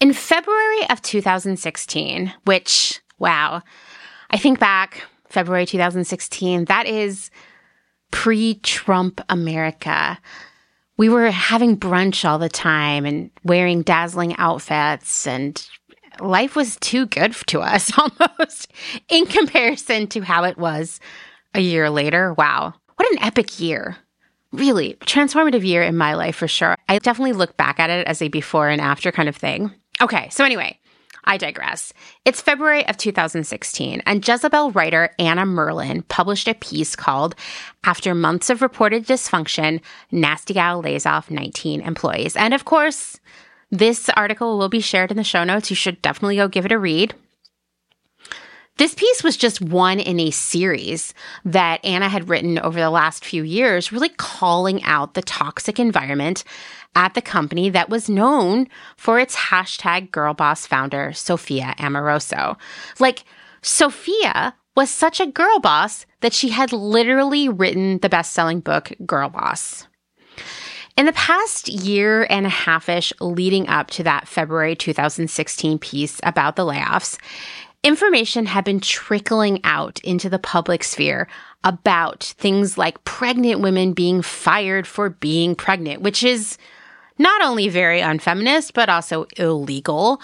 In February of 2016, which, wow, I think back, February 2016, that is pre Trump America. We were having brunch all the time and wearing dazzling outfits, and life was too good to us almost in comparison to how it was a year later. Wow. What an epic year. Really, transformative year in my life for sure. I definitely look back at it as a before and after kind of thing. Okay, so anyway, I digress. It's February of 2016, and Jezebel writer Anna Merlan published a piece called After Months of Reported Dysfunction, Nasty Gal Lays Off 19 Employees. And of course, this article will be shared in the show notes. You should definitely go give it a read. This piece was just one in a series that Anna had written over the last few years, really calling out the toxic environment at the company that was known for its hashtag girlboss founder, Sophia Amoruso. Like, Sophia was such a girl boss that she had literally written the best selling book, Girl Boss. In the past year and a half ish leading up to that February 2016 piece about the layoffs, information had been trickling out into the public sphere about things like pregnant women being fired for being pregnant, which is not only very unfeminist, but also illegal,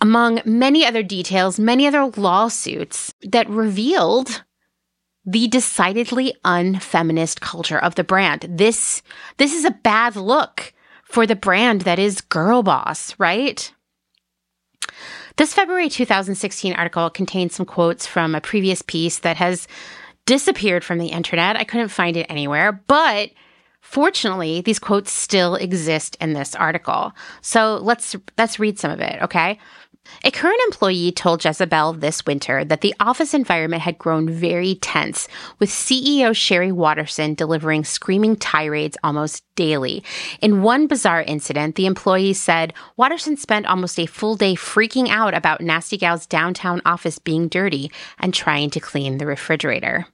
among many other details, many other lawsuits that revealed the decidedly unfeminist culture of the brand. This, this is a bad look for the brand that is Girl Boss, right? This February 2016 article contains some quotes from a previous piece that has disappeared from the internet. I couldn't find it anywhere, but fortunately, these quotes still exist in this article. So let's let's read some of it, okay? A current employee told Jezebel this winter that the office environment had grown very tense, with CEO Sheree Waterson delivering screaming tirades almost daily. In one bizarre incident, the employee said Waterson spent almost a full day freaking out about Nasty Gal's downtown office being dirty and trying to clean the refrigerator.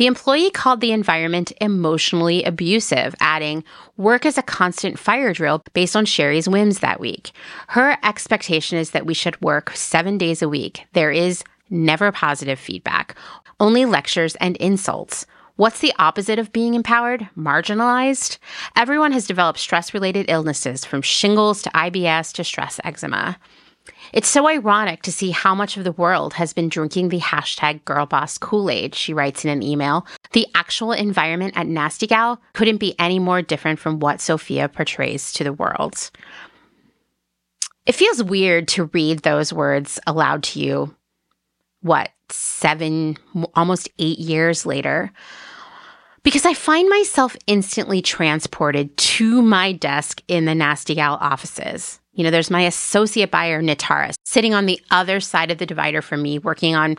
The employee called the environment emotionally abusive, adding, Work is a constant fire drill based on Sheree's whims that week. Her expectation is that we should work seven days a week. There is never positive feedback, only lectures and insults. What's the opposite of being empowered? Marginalized? Everyone has developed stress related illnesses from shingles to IBS to stress eczema. It's so ironic to see how much of the world has been drinking the hashtag girlboss Kool-Aid, she writes in an email. The actual environment at Nasty Gal couldn't be any more different from what Sophia portrays to the world. It feels weird to read those words aloud to you, what, seven, almost eight years later because I find myself instantly transported to my desk in the Nasty Gal offices. You know, there's my associate buyer, Nitara, sitting on the other side of the divider from me, working on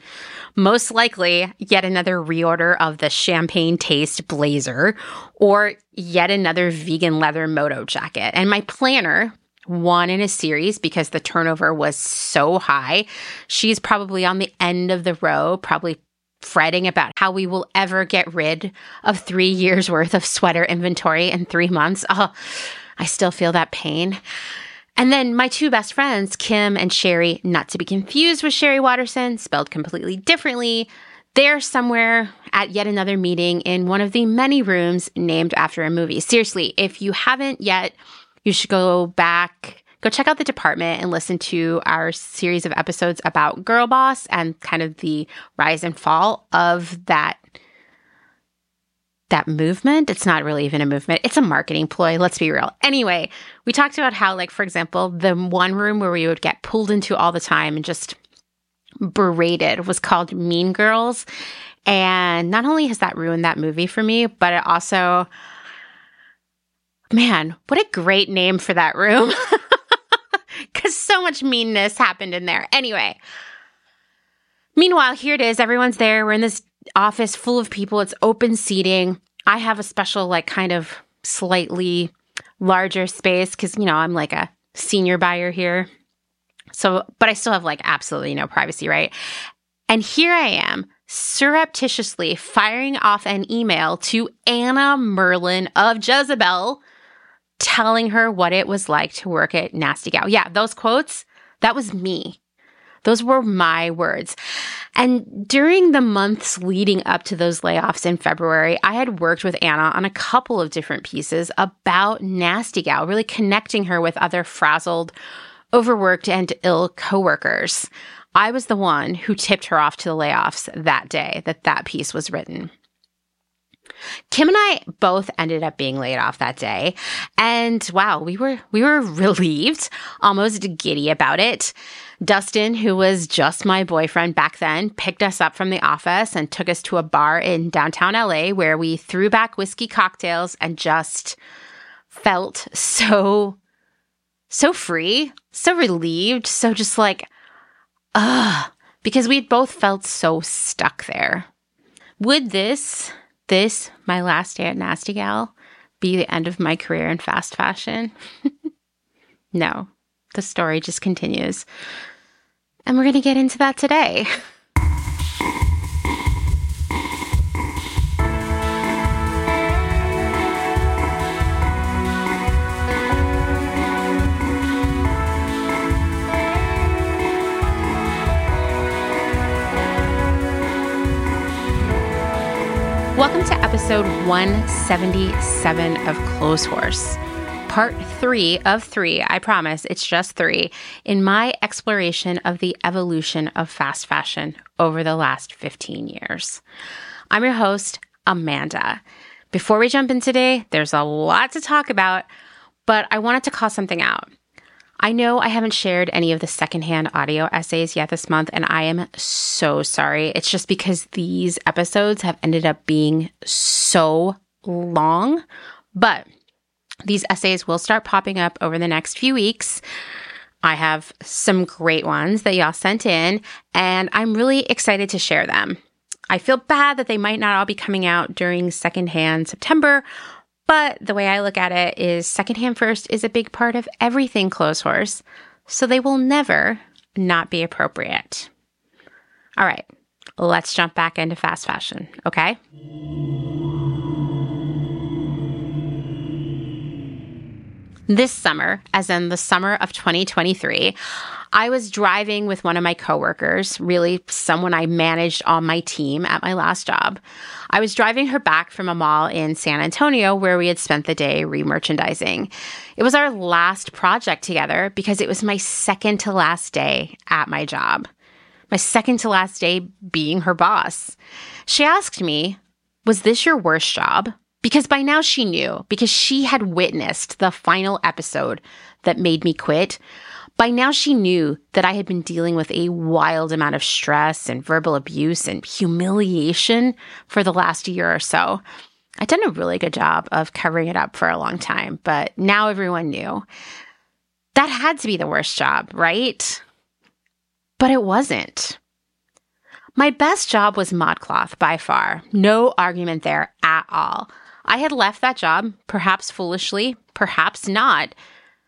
most likely yet another reorder of the champagne taste blazer or yet another vegan leather moto jacket. And my planner, one in a series because the turnover was so high. She's probably on the end of the row, probably fretting about how we will ever get rid of three years worth of sweater inventory in three months. Oh, I still feel that pain. And then my two best friends, Kim and Sherry, not to be confused with Sheree Waterson, spelled completely differently. They're somewhere at yet another meeting in one of the many rooms named after a movie. Seriously, if you haven't yet, you should go back, go check out the department and listen to our series of episodes about Girl Boss and kind of the rise and fall of that that movement. It's not really even a movement. It's a marketing ploy. Let's be real. Anyway, we talked about how, like, for example, the one room where we would get pulled into all the time and just berated was called Mean Girls. And not only has that ruined that movie for me, but it also, man, what a great name for that room. Because so much meanness happened in there. Anyway, meanwhile, here it is. Everyone's there. We're in this office full of people. It's open seating. I have a special, like, kind of slightly larger space because, you know, I'm like a senior buyer here. So, but I still have like absolutely no privacy, right? And here I am surreptitiously firing off an email to Anna Merlan of Jezebel telling her what it was like to work at Nasty Gal. Yeah, those quotes, that was me. Those were my words. And during the months leading up to those layoffs in February, I had worked with Anna on a couple of different pieces about Nasty Gal, really connecting her with other frazzled, overworked, and ill coworkers. I was the one who tipped her off to the layoffs that day that that piece was written. Kim and I both ended up being laid off that day. And wow, we were we were relieved, almost giddy about it. Dustin, who was just my boyfriend back then, picked us up from the office and took us to a bar in downtown LA where we threw back whiskey cocktails and just felt so so free, so relieved, so just like ugh, because we'd both felt so stuck there. Would this this, my last day at Nasty Gal, be the end of my career in fast fashion? no, the story just continues. And we're going to get into that today. Welcome to episode 177 of Clotheshorse, part three of three. I promise it's just three in my exploration of the evolution of fast fashion over the last 15 years. I'm your host, Amanda. Before we jump in today, there's a lot to talk about, but I wanted to call something out. I know I haven't shared any of the secondhand audio essays yet this month, and I am so sorry. It's just because these episodes have ended up being so long, but these essays will start popping up over the next few weeks. I have some great ones that y'all sent in, and I'm really excited to share them. I feel bad that they might not all be coming out during secondhand September, but the way I look at it is secondhand first is a big part of everything Close Clotheshorse, so they will never not be appropriate. All right, let's jump back into fast fashion, okay? This summer, as in the summer of 2023, I was driving with one of my coworkers, really someone I managed on my team at my last job. I was driving her back from a mall in San Antonio where we had spent the day remerchandising. It was our last project together because it was my second to last day at my job. My second to last day being her boss. She asked me, Was this your worst job? Because by now she knew, because she had witnessed the final episode that made me quit. By now, she knew that I had been dealing with a wild amount of stress and verbal abuse and humiliation for the last year or so. I'd done a really good job of covering it up for a long time, but now everyone knew. That had to be the worst job, right? But it wasn't. My best job was ModCloth by far. No argument there at all. I had left that job, perhaps foolishly, perhaps not,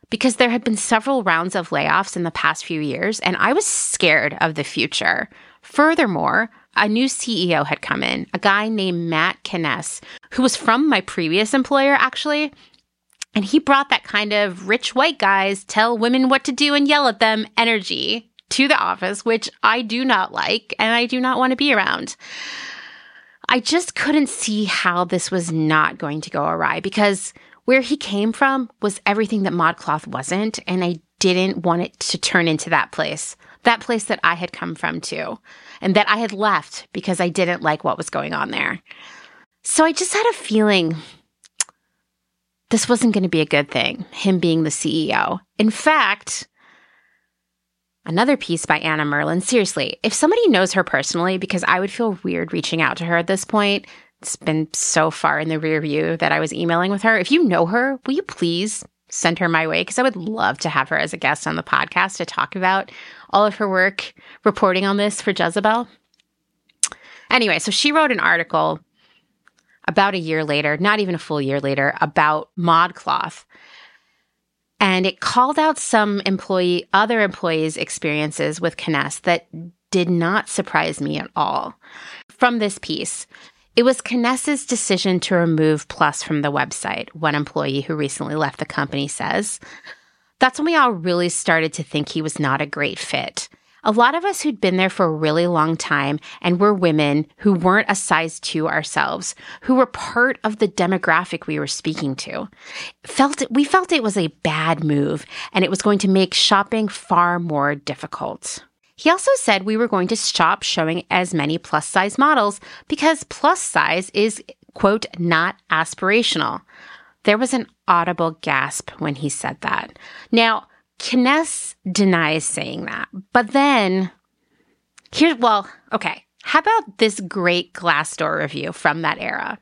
because there had been several rounds of layoffs in the past few years, and I was scared of the future. Furthermore, a new CEO had come in, a guy named Matt Kaness, who was from my previous employer, actually. And he brought that kind of rich white guys tell women what to do and yell at them energy to the office, which I do not like and I do not want to be around. I just couldn't see how this was not going to go awry because where he came from was everything that ModCloth wasn't, and I didn't want it to turn into that place. That place that I had come from too, and that I had left because I didn't like what was going on there. So I just had a feeling this wasn't going to be a good thing, him being the CEO. In fact, Another piece by Anna Merlan. Seriously, if somebody knows her personally, because I would feel weird reaching out to her at this point, it's been so far in the rear view that I was emailing with her. If you know her, will you please send her my way? Because I would love to have her as a guest on the podcast to talk about all of her work reporting on this for Jezebel. Anyway, so she wrote an article about a year later, not even a full year later, about ModCloth. And it called out some employee, other employees' experiences with Kaness that did not surprise me at all. From this piece, It was Kaness's decision to remove Plus from the website, one employee who recently left the company says. That's when we all really started to think he was not a great fit. A lot of us who'd been there for a really long time and were women who weren't a size two ourselves, who were part of the demographic we were speaking to, felt it, we felt it was a bad move and it was going to make shopping far more difficult. He also said we were going to stop showing as many plus size models because plus size is, quote, not aspirational. There was an audible gasp when he said that. Now, Kaness denies saying that, but then here, well, okay. How about this great Glassdoor review from that era?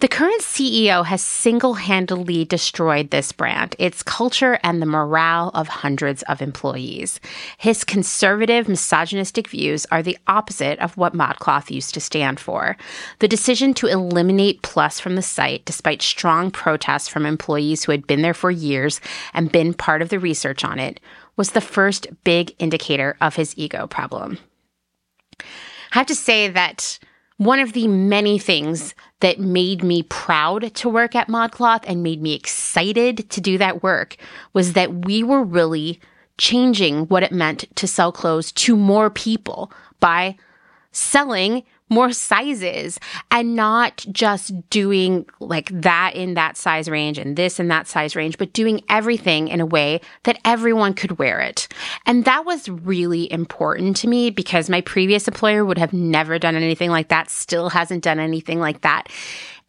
The current CEO has single handedly destroyed this brand, its culture, and the morale of hundreds of employees. His conservative, misogynistic views are the opposite of what ModCloth used to stand for. The decision to eliminate Plus from the site, despite strong protests from employees who had been there for years and been part of the research on it, was the first big indicator of his ego problem. I have to say that one of the many things that made me proud to work at ModCloth and made me excited to do that work was that we were really changing what it meant to sell clothes to more people by selling more sizes and not just doing like that in that size range and this in that size range, but doing everything in a way that everyone could wear it. And that was really important to me because my previous employer would have never done anything like that, still hasn't done anything like that.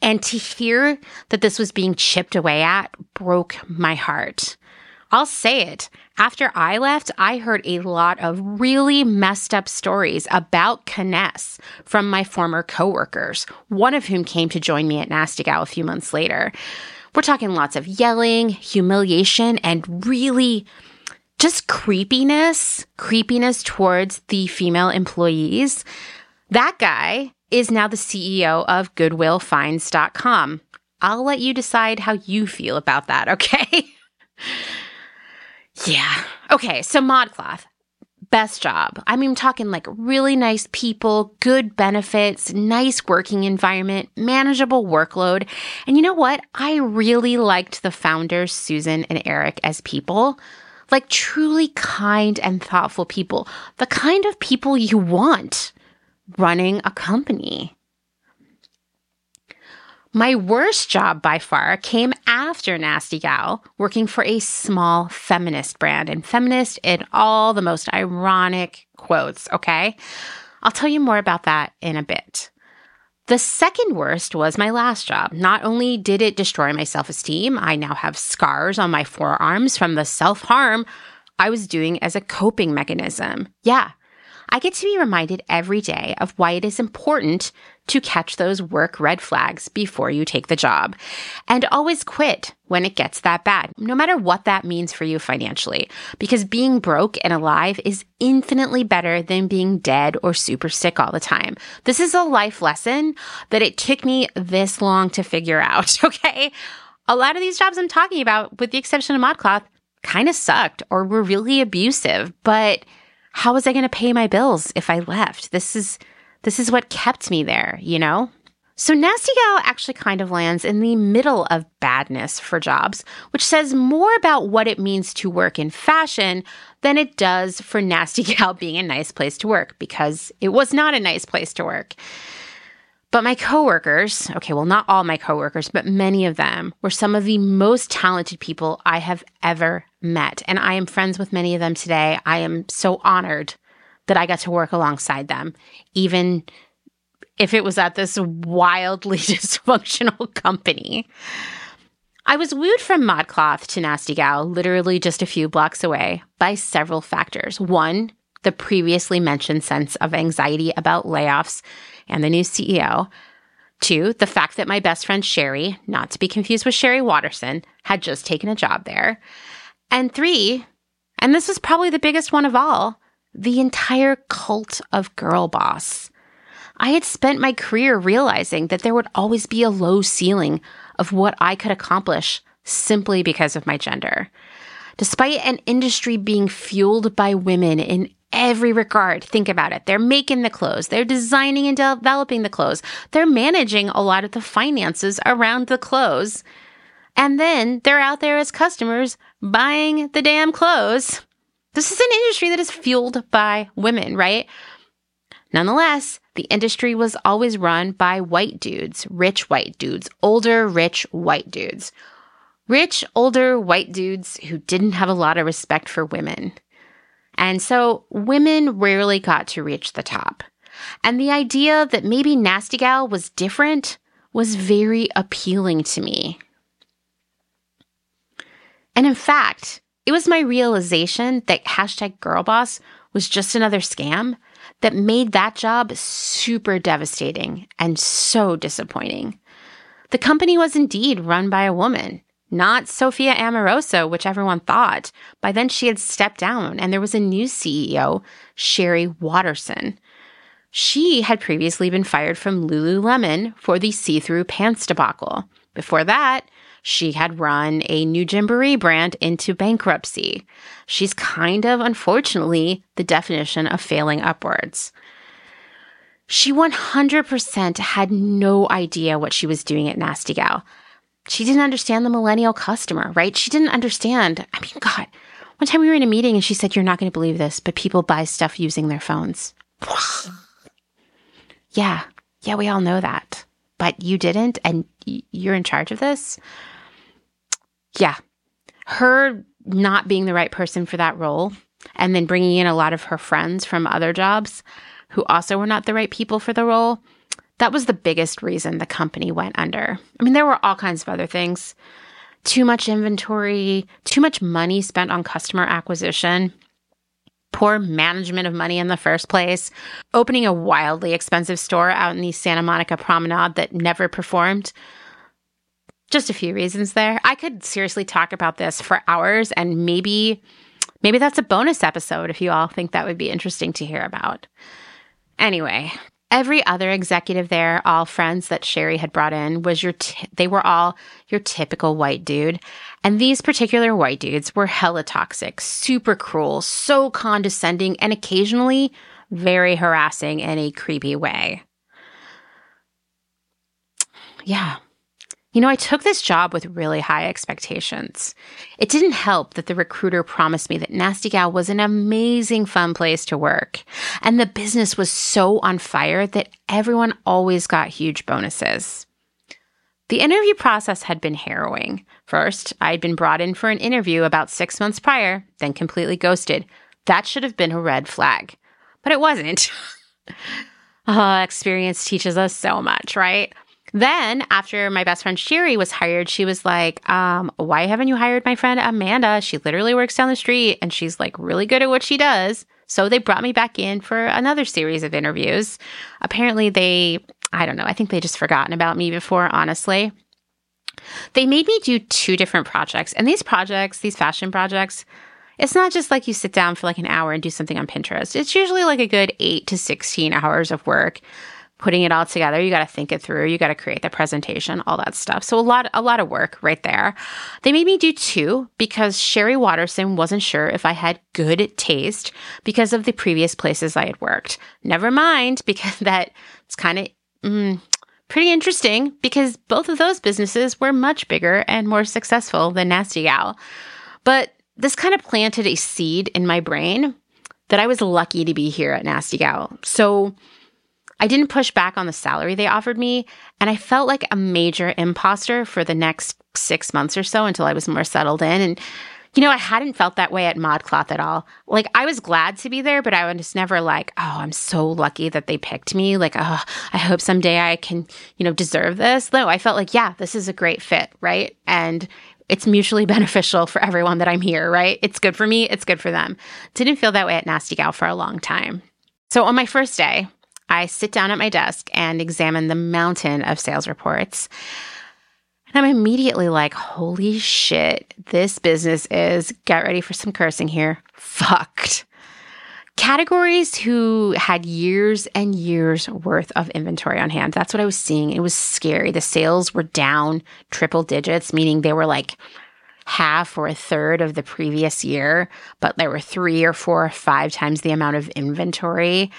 And to hear that this was being chipped away at broke my heart. I'll say it. After I left, I heard a lot of really messed up stories about Kaness from my former coworkers, one of whom came to join me at Nasty Gal a few months later. We're talking lots of yelling, humiliation, and really just creepiness, creepiness towards the female employees. That guy is now the CEO of GoodwillFinds.com. I'll let you decide how you feel about that, okay? Yeah. Okay. So ModCloth, best job. I mean, I'm talking like really nice people, good benefits, nice working environment, manageable workload. And you know what? I really liked the founders, Susan and Eric, as people. Like truly kind and thoughtful people, the kind of people you want running a company. My worst job by far came after Nasty Gal, working for a small feminist brand, and feminist in all the most ironic quotes, okay? I'll tell you more about that in a bit. The second worst was my last job. Not only did it destroy my self esteem, I now have scars on my forearms from the self harm I was doing as a coping mechanism. Yeah, I get to be reminded every day of why it is important to catch those work red flags before you take the job. And always quit when it gets that bad, no matter what that means for you financially, because being broke and alive is infinitely better than being dead or super sick all the time. This is a life lesson that it took me this long to figure out, okay? A lot of these jobs I'm talking about, with the exception of ModCloth, kind of sucked or were really abusive, but how was I going to pay my bills if I left? This is this is what kept me there, you know? So Nasty Gal actually kind of lands in the middle of badness for jobs, which says more about what it means to work in fashion than it does for Nasty Gal being a nice place to work because it was not a nice place to work. But my coworkers, okay, well, not all my coworkers, but many of them were some of the most talented people I have ever met. And I am friends with many of them today. I am so honored that I got to work alongside them, even if it was at this wildly dysfunctional company. I was wooed from ModCloth to Nasty Gal, literally just a few blocks away, by several factors. One, the previously mentioned sense of anxiety about layoffs and the new CEO. Two, the fact that my best friend Sherry, not to be confused with Sheree Waterson, had just taken a job there. And three, and this was probably the biggest one of all, the entire cult of girl boss. I had spent my career realizing that there would always be a low ceiling of what I could accomplish simply because of my gender. Despite an industry being fueled by women in every regard. Think about it. They're making the clothes, they're designing and developing the clothes, they're managing a lot of the finances around the clothes. And then they're out there as customers buying the damn clothes. This is an industry that is fueled by women, right? Nonetheless, the industry was always run by white dudes, rich white dudes, older, rich white dudes. Rich, older white dudes who didn't have a lot of respect for women. And so women rarely got to reach the top. And the idea that maybe Nasty Gal was different was very appealing to me. And in fact, it was my realization that hashtag girlboss was just another scam that made that job super devastating and so disappointing. The company was indeed run by a woman, not Sophia Amoruso, which everyone thought. By then, she had stepped down, and there was a new CEO, Sheree Waterson. She had previously been fired from Lululemon for the see through pants debacle. Before that, she had run a new Gymboree brand into bankruptcy. She's kind of, unfortunately, the definition of failing upwards. She 100% had no idea what she was doing at Nasty Gal. She didn't understand the millennial customer, right? She didn't understand. I mean, God, one time we were in a meeting and she said, You're not going to believe this, but people buy stuff using their phones. yeah, yeah, we all know that. But you didn't, and you're in charge of this? Yeah, her not being the right person for that role and then bringing in a lot of her friends from other jobs who also were not the right people for the role, that was the biggest reason the company went under. I mean, there were all kinds of other things too much inventory, too much money spent on customer acquisition. Poor management of money in the first place, opening a wildly expensive store out in the Santa Monica promenade that never performed, just a few reasons there. I could seriously talk about this for hours and maybe maybe that's a bonus episode if you all think that would be interesting to hear about. Anyway, every other executive there, all friends that Sherry had brought in was your t- they were all your typical white dude. And these particular white dudes were hella toxic, super cruel, so condescending and occasionally very harassing in a creepy way. Yeah, you know, I took this job with really high expectations. It didn't help that the recruiter promised me that Nasty Gal was an amazing, fun place to work. And the business was so on fire that everyone always got huge bonuses. The interview process had been harrowing. First, I'd been brought in for an interview about six months prior, then completely ghosted. That should have been a red flag, but it wasn't. oh, experience teaches us so much, right? Then, after my best friend Sherry was hired, she was like, um, Why haven't you hired my friend Amanda? She literally works down the street and she's like really good at what she does. So they brought me back in for another series of interviews. Apparently, they, I don't know, I think they just forgotten about me before, honestly. They made me do two different projects. And these projects, these fashion projects, it's not just like you sit down for like an hour and do something on Pinterest. It's usually like a good eight to 16 hours of work putting it all together. You got to think it through. You got to create the presentation, all that stuff. So a lot, a lot of work right there. They made me do two because Sheree Waterson wasn't sure if I had good taste because of the previous places I had worked. Never mind, because that it's kind of mm, pretty interesting because both of those businesses were much bigger and more successful than Nasty Gal. But this kind of planted a seed in my brain that I was lucky to be here at Nasty Gal. So I didn't push back on the salary they offered me, and I felt like a major imposter for the next six months or so until I was more settled in. And, you know, I hadn't felt that way at ModCloth at all. Like, I was glad to be there, but I was never like, oh, I'm so lucky that they picked me. Like, oh, I hope someday I can, you know, deserve this. No, I felt like, yeah, this is a great fit, right? And it's mutually beneficial for everyone that I'm here, right? It's good for me, it's good for them. Didn't feel that way at Nasty Gal for a long time. So on my first day, I sit down at my desk and examine the mountain of sales reports. And I'm immediately like, holy shit, this business is, get ready for some cursing here, fucked. Categories who had years and years worth of inventory on hand. That's what I was seeing. It was scary. The sales were down triple digits, meaning they were like half or a third of the previous year, but there were three or four or five times the amount of inventory.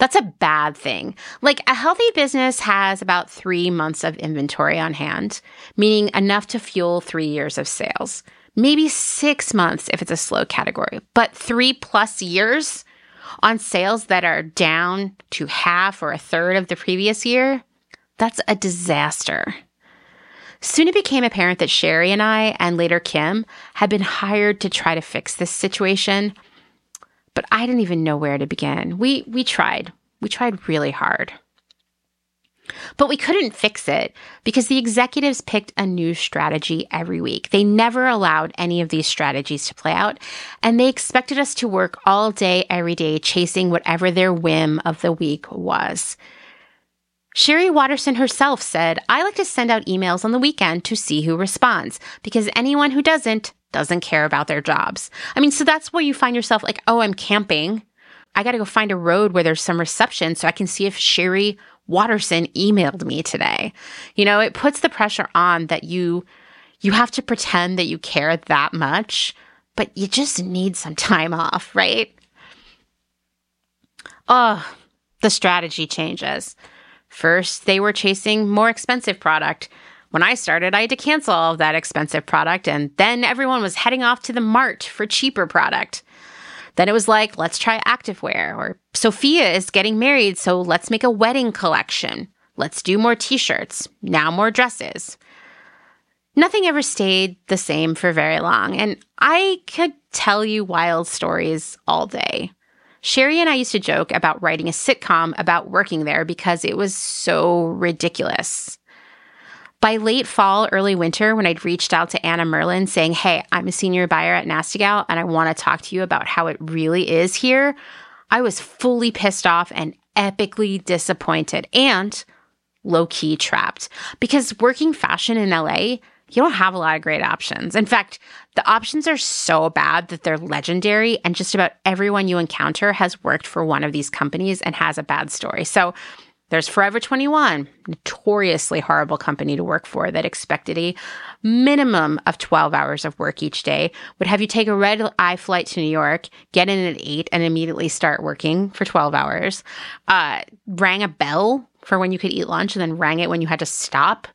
That's a bad thing. Like a healthy business has about three months of inventory on hand, meaning enough to fuel three years of sales. Maybe six months if it's a slow category, but three plus years on sales that are down to half or a third of the previous year, that's a disaster. Soon it became apparent that Sherry and I, and later Kim, had been hired to try to fix this situation but I didn't even know where to begin. We we tried. We tried really hard. But we couldn't fix it because the executives picked a new strategy every week. They never allowed any of these strategies to play out, and they expected us to work all day, every day, chasing whatever their whim of the week was. Sheree Waterson herself said, I like to send out emails on the weekend to see who responds because anyone who doesn't doesn't care about their jobs. I mean, so that's where you find yourself like, oh, I'm camping. I got to go find a road where there's some reception so I can see if Sheree Waterson emailed me today. You know, it puts the pressure on that you you have to pretend that you care that much, but you just need some time off, right? Oh, the strategy changes. First, they were chasing more expensive product. When I started, I had to cancel all of that expensive product, and then everyone was heading off to the mart for cheaper product. Then it was like, let's try activewear, or Sophia is getting married, so let's make a wedding collection. Let's do more t shirts, now more dresses. Nothing ever stayed the same for very long, and I could tell you wild stories all day. Sherry and I used to joke about writing a sitcom about working there because it was so ridiculous. By late fall, early winter, when I'd reached out to Anna Merlan saying, Hey, I'm a senior buyer at Nasty Gal and I want to talk to you about how it really is here, I was fully pissed off and epically disappointed and low key trapped. Because working fashion in LA, you don't have a lot of great options. In fact, the options are so bad that they're legendary, and just about everyone you encounter has worked for one of these companies and has a bad story. So there's Forever 21, notoriously horrible company to work for that expected a minimum of 12 hours of work each day, would have you take a red eye flight to New York, get in at 8, and immediately start working for 12 hours. Uh, rang a bell for when you could eat lunch and then rang it when you had to stop.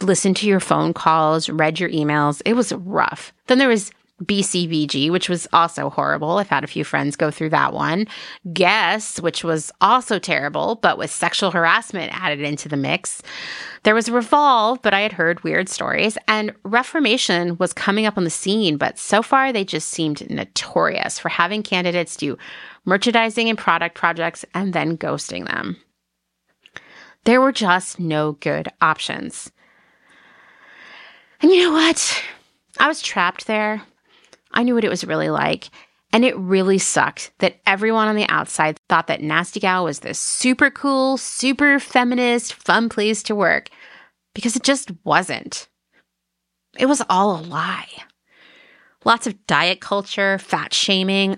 Listen to your phone calls, read your emails. It was rough. Then there was BCBG, which was also horrible. I've had a few friends go through that one. Guess, which was also terrible, but with sexual harassment added into the mix. There was Revolve, but I had heard weird stories. And Reformation was coming up on the scene, but so far they just seemed notorious for having candidates do merchandising and product projects and then ghosting them. There were just no good options. And you know what? I was trapped there I knew what it was really like. And it really sucked that everyone on the outside thought that Nasty Gal was this super cool, super feminist, fun place to work because it just wasn't. It was all a lie. Lots of diet culture, fat shaming.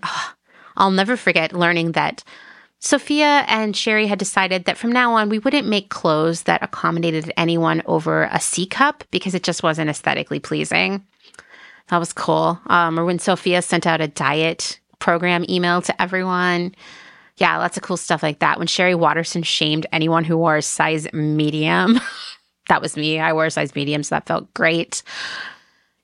I'll never forget learning that Sophia and Sherry had decided that from now on we wouldn't make clothes that accommodated anyone over a C cup because it just wasn't aesthetically pleasing. That was cool. Um, or when Sophia sent out a diet program email to everyone. Yeah, lots of cool stuff like that. When Sheree Waterson shamed anyone who wore a size medium, that was me. I wore a size medium, so that felt great.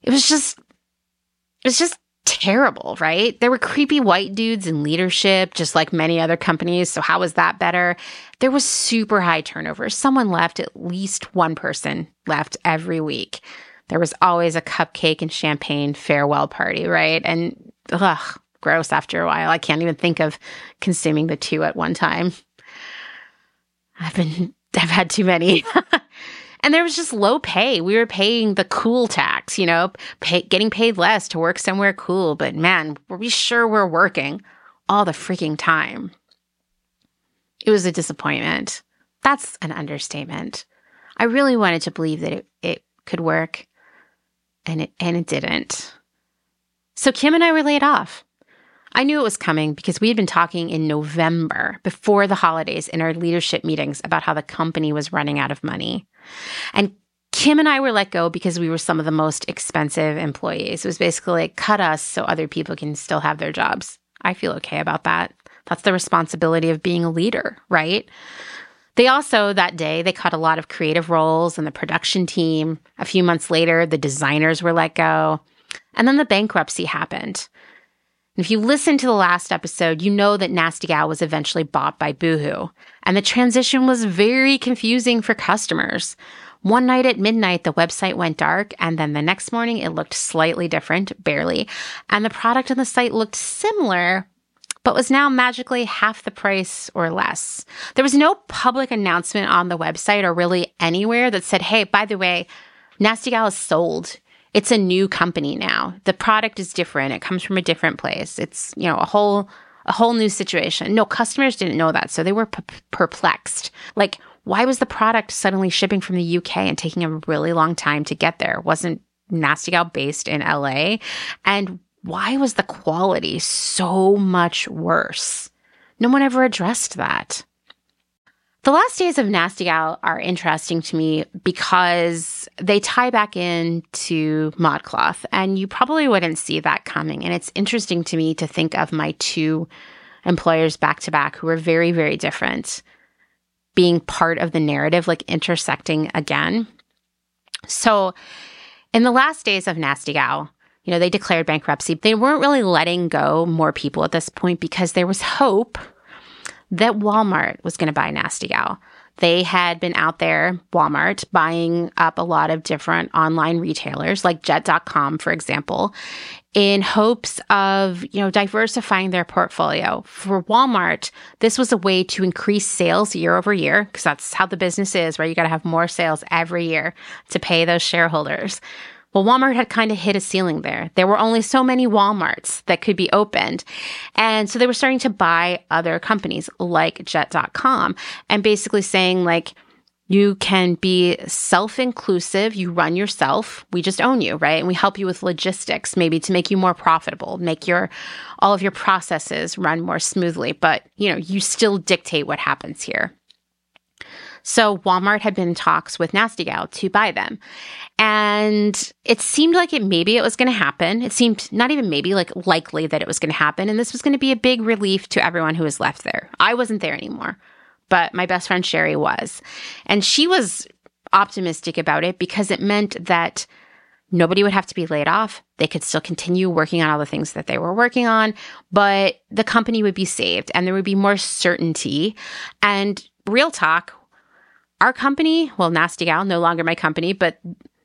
It was just, it was just terrible, right? There were creepy white dudes in leadership, just like many other companies. So, how was that better? There was super high turnover. Someone left, at least one person left every week there was always a cupcake and champagne farewell party, right? And ugh, gross after a while. I can't even think of consuming the two at one time. I've been, I've had too many. and there was just low pay. We were paying the cool tax, you know, pay, getting paid less to work somewhere cool. But man, were we sure we're working all the freaking time? It was a disappointment. That's an understatement. I really wanted to believe that it, it could work and it, and it didn't. So Kim and I were laid off. I knew it was coming because we had been talking in November before the holidays in our leadership meetings about how the company was running out of money. And Kim and I were let go because we were some of the most expensive employees. It was basically like cut us so other people can still have their jobs. I feel okay about that. That's the responsibility of being a leader, right? They also, that day, they cut a lot of creative roles in the production team. A few months later, the designers were let go. And then the bankruptcy happened. If you listen to the last episode, you know that Nasty Gal was eventually bought by Boohoo. And the transition was very confusing for customers. One night at midnight, the website went dark, and then the next morning it looked slightly different, barely. And the product on the site looked similar, but was now magically half the price or less. There was no public announcement on the website or really anywhere that said, hey, by the way, Nasty Gal is sold. It's a new company now. The product is different. It comes from a different place. It's, you know, a whole a whole new situation. No, customers didn't know that, so they were p- perplexed. Like, why was the product suddenly shipping from the UK and taking a really long time to get there? Wasn't Nasty Gal based in LA? And why was the quality so much worse? No one ever addressed that. The last days of Nasty Gal are interesting to me because they tie back into ModCloth, and you probably wouldn't see that coming. And it's interesting to me to think of my two employers back to back who are very, very different being part of the narrative, like intersecting again. So, in the last days of Nasty Gal, you know, they declared bankruptcy. They weren't really letting go more people at this point because there was hope that Walmart was going to buy Nasty Gal. They had been out there, Walmart, buying up a lot of different online retailers like jet.com, for example, in hopes of, you know, diversifying their portfolio. For Walmart, this was a way to increase sales year over year because that's how the business is, right? You got to have more sales every year to pay those shareholders. Well, Walmart had kind of hit a ceiling there. There were only so many Walmarts that could be opened. And so they were starting to buy other companies like jet.com and basically saying like, you can be self inclusive. You run yourself. We just own you, right? And we help you with logistics, maybe to make you more profitable, make your, all of your processes run more smoothly. But, you know, you still dictate what happens here. So Walmart had been in talks with Nasty Gal to buy them. And it seemed like it maybe it was going to happen. It seemed not even maybe like likely that it was going to happen. And this was going to be a big relief to everyone who was left there. I wasn't there anymore, but my best friend Sherry was. And she was optimistic about it because it meant that nobody would have to be laid off. They could still continue working on all the things that they were working on, but the company would be saved and there would be more certainty. And real talk, our company, well, Nasty Gal, no longer my company, but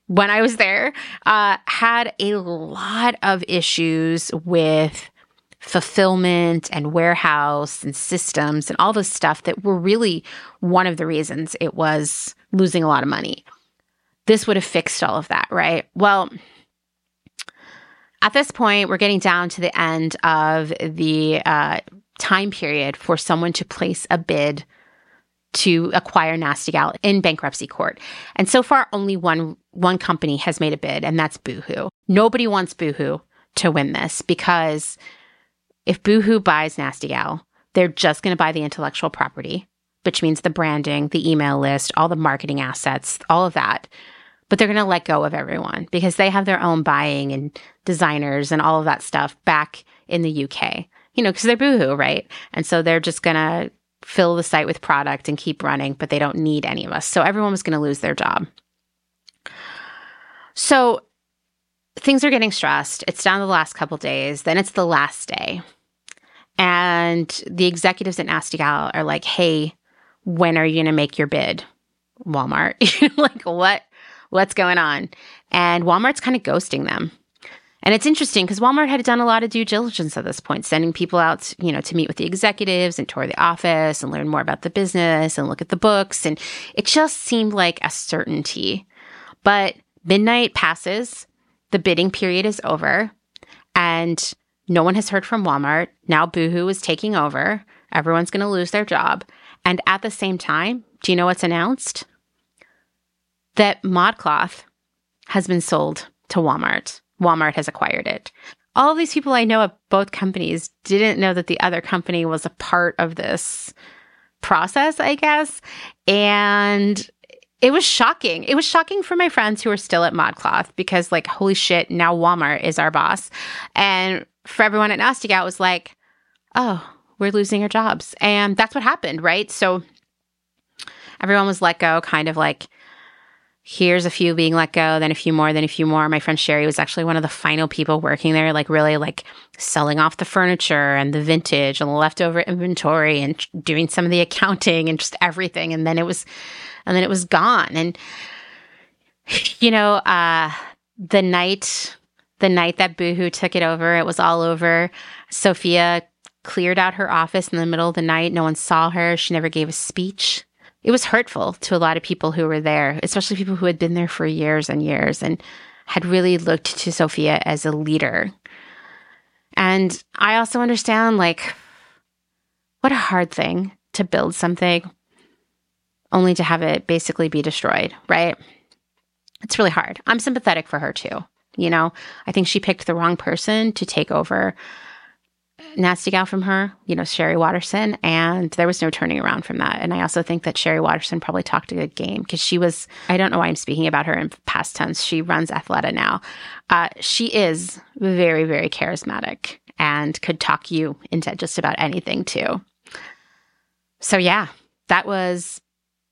when I was there, uh, had a lot of issues with fulfillment and warehouse and systems and all this stuff that were really one of the reasons it was losing a lot of money. This would have fixed all of that, right? Well, at this point, we're getting down to the end of the uh, time period for someone to place a bid to acquire Nasty Gal in bankruptcy court. And so far, only one one company has made a bid, and that's Boohoo. Nobody wants Boohoo to win this because if Boohoo buys Nasty Gal, they're just going to buy the intellectual property, which means the branding, the email list, all the marketing assets, all of that. But they're going to let go of everyone because they have their own buying and designers and all of that stuff back in the UK. You know, because they're Boohoo, right? And so they're just going to fill the site with product and keep running, but they don't need any of us. So everyone was going to lose their job. So things are getting stressed. It's down the last couple days. Then it's the last day. And the executives at Nasty Gal are like, hey, when are you going to make your bid? Walmart. like, what? What's going on? And Walmart's kind of ghosting them. And it's interesting because Walmart had done a lot of due diligence at this point, sending people out, you know, to meet with the executives and tour the office and learn more about the business and look at the books. And it just seemed like a certainty. But midnight passes, the bidding period is over, and no one has heard from Walmart. Now Boohoo is taking over. Everyone's going to lose their job. And at the same time, do you know what's announced? That ModCloth has been sold to Walmart. Walmart has acquired it. All of these people I know at both companies didn't know that the other company was a part of this process, I guess. And it was shocking. It was shocking for my friends who are still at ModCloth because, like, holy shit, now Walmart is our boss. And for everyone at Nasty Gal, was like, oh, we're losing our jobs. And that's what happened, right? So everyone was let go, kind of like, here's a few being let go, then a few more, then a few more. My friend Sherry was actually one of the final people working there, like really like selling off the furniture and the vintage and the leftover inventory and doing some of the accounting and just everything. And then it was, and then it was gone. And, you know, uh, the night, the night that Boohoo took it over, it was all over. Sophia cleared out her office in the middle of the night. No one saw her. She never gave a speech it was hurtful to a lot of people who were there, especially people who had been there for years and years and had really looked to Sophia as a leader. And I also understand, like, what a hard thing to build something only to have it basically be destroyed, right? It's really hard. I'm sympathetic for her too. You know, I think she picked the wrong person to take over nasty gal from her, you know, Sheree Waterson, and there was no turning around from that. And I also think that Sheree Waterson probably talked a good game because she was, I don't know why I'm speaking about her in past tense. She runs Athleta now. Uh, she is very, very charismatic and could talk you into just about anything too. So yeah, that was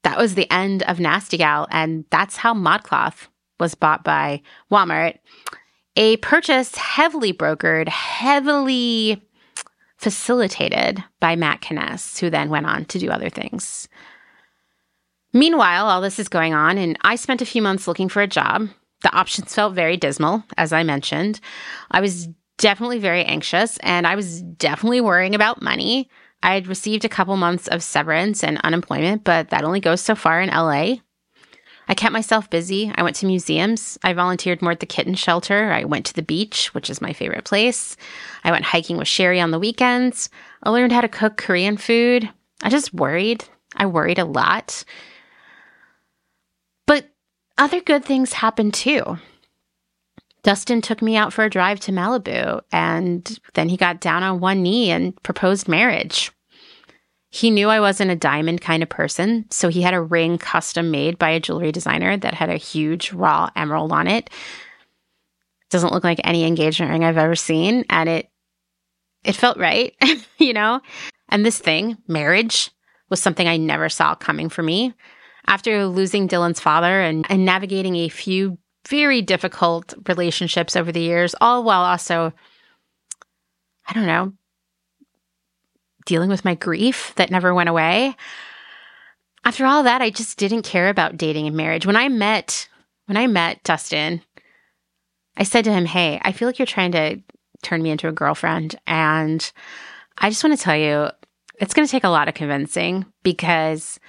that was the end of Nasty Gal, and that's how ModCloth was bought by Walmart. A purchase heavily brokered, heavily facilitated by Matt Kaness, who then went on to do other things. Meanwhile, all this is going on, and I spent a few months looking for a job. The options felt very dismal, as I mentioned. I was definitely very anxious, and I was definitely worrying about money. I had received a couple months of severance and unemployment, but that only goes so far in LA. I kept myself busy. I went to museums. I volunteered more at the kitten shelter. I went to the beach, which is my favorite place. I went hiking with Sherry on the weekends. I learned how to cook Korean food. I just worried. I worried a lot. But other good things happened too. Dustin took me out for a drive to Malibu, and then he got down on one knee and proposed marriage. He knew I wasn't a diamond kind of person, so he had a ring custom made by a jewelry designer that had a huge raw emerald on it. Doesn't look like any engagement ring I've ever seen, and it it felt right, you know? And this thing, marriage, was something I never saw coming for me. After losing Dylan's father and, and navigating a few very difficult relationships over the years, all while also, I don't know, dealing with my grief that never went away. After all that, I just didn't care about dating and marriage. When I met when I met Dustin, I said to him, "Hey, I feel like you're trying to turn me into a girlfriend and I just want to tell you it's going to take a lot of convincing because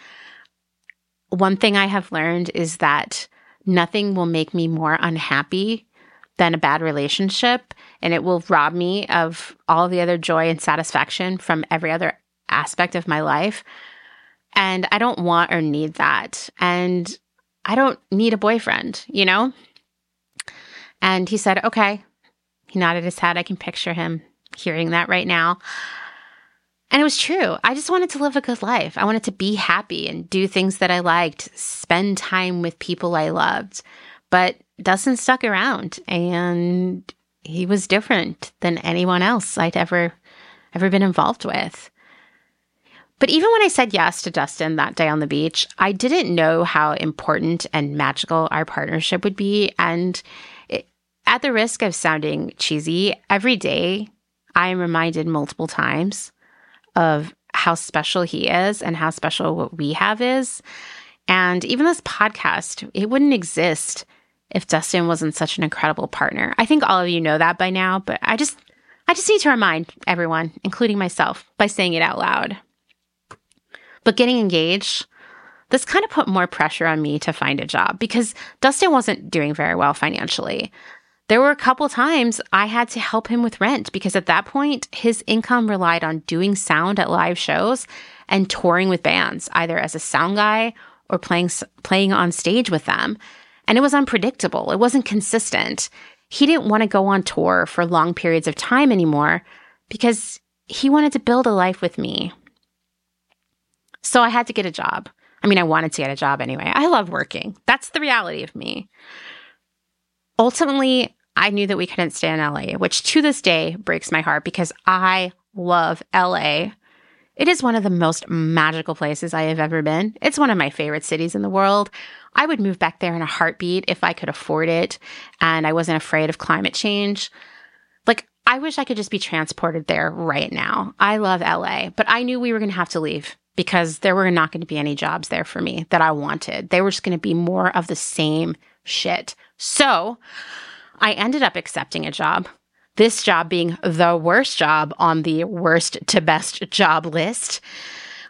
one thing I have learned is that nothing will make me more unhappy than a bad relationship and it will rob me of all the other joy and satisfaction from every other aspect of my life. And I don't want or need that. And I don't need a boyfriend, you know? And he said, okay. He nodded his head. I can picture him hearing that right now. And it was true. I just wanted to live a good life. I wanted to be happy and do things that I liked, spend time with people I loved. But Dustin stuck around and he was different than anyone else I'd ever ever been involved with. But even when I said yes to Dustin that day on the beach, I didn't know how important and magical our partnership would be. And it, at the risk of sounding cheesy, every day I am reminded multiple times of how special he is and how special what we have is. And even this podcast, it wouldn't exist if Dustin wasn't such an incredible partner. I think all of you know that by now, but I just I just need to remind everyone, including myself, by saying it out loud. But getting engaged, this kind of put more pressure on me to find a job because Dustin wasn't doing very well financially. There were a couple times I had to help him with rent because at that point, his income relied on doing sound at live shows and touring with bands, either as a sound guy or playing playing on stage with them. And it was unpredictable, it wasn't consistent. He didn't want to go on tour for long periods of time anymore because he wanted to build a life with me. So I had to get a job. I mean, I wanted to get a job anyway. I love working. That's the reality of me. Ultimately, I knew that we couldn't stay in LA, which to this day breaks my heart because I love LA. It is one of the most magical places I have ever been. It's one of my favorite cities in the world. I would move back there in a heartbeat if I could afford it and I wasn't afraid of climate change. Like, I wish I could just be transported there right now. I love LA, but I knew we were going to have to leave because there were not going to be any jobs there for me that I wanted. They were just going to be more of the same shit. So I ended up accepting a job. This job being the worst job on the worst to best job list.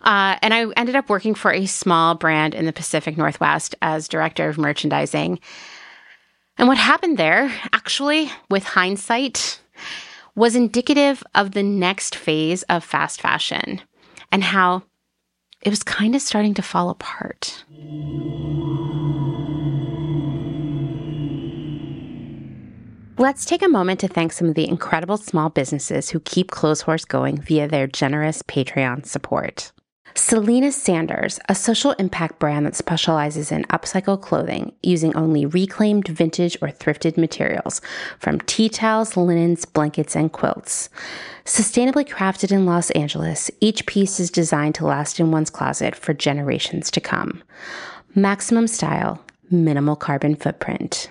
Uh, and I ended up working for a small brand in the Pacific Northwest as director of merchandising. And what happened there, actually, with hindsight, was indicative of the next phase of fast fashion and how it was kind of starting to fall apart. Let's take a moment to thank some of the incredible small businesses who keep Clotheshorse going via their generous Patreon support. Selena Sanders, a social impact brand that specializes in upcycle clothing using only reclaimed vintage or thrifted materials from tea towels, linens, blankets, and quilts. Sustainably crafted in Los Angeles, each piece is designed to last in one's closet for generations to come. Maximum style, minimal carbon footprint.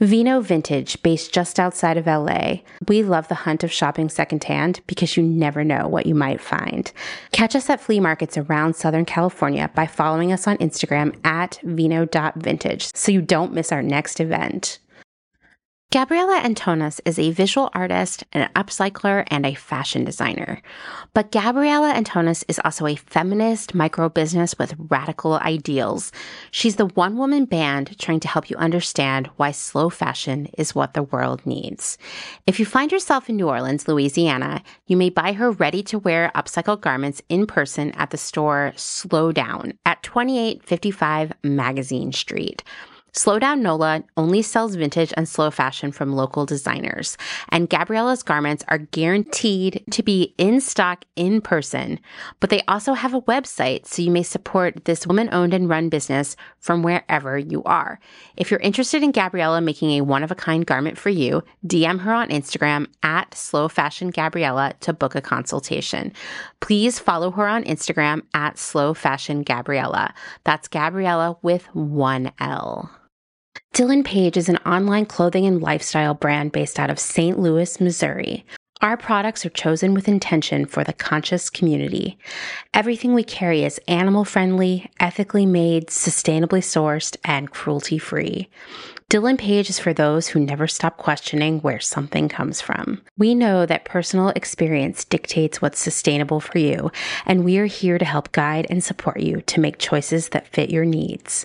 Vino Vintage, based just outside of LA. We love the hunt of shopping secondhand because you never know what you might find. Catch us at flea markets around Southern California by following us on Instagram at vino.vintage so you don't miss our next event. Gabriella Antonis is a visual artist, an upcycler, and a fashion designer. But Gabriella Antonis is also a feminist micro business with radical ideals. She's the one woman band trying to help you understand why slow fashion is what the world needs. If you find yourself in New Orleans, Louisiana, you may buy her ready to wear upcycled garments in person at the store Slow Down at 2855 Magazine Street. Slowdown Nola only sells vintage and slow fashion from local designers, and Gabriella's garments are guaranteed to be in stock in person. But they also have a website, so you may support this woman owned and run business from wherever you are. If you're interested in Gabriella making a one of a kind garment for you, DM her on Instagram at Slow Fashion Gabriella to book a consultation. Please follow her on Instagram at Slow Fashion Gabriella. That's Gabriella with one L. Dylan Page is an online clothing and lifestyle brand based out of St. Louis, Missouri. Our products are chosen with intention for the conscious community. Everything we carry is animal friendly, ethically made, sustainably sourced, and cruelty free. Dylan Page is for those who never stop questioning where something comes from. We know that personal experience dictates what's sustainable for you, and we are here to help guide and support you to make choices that fit your needs.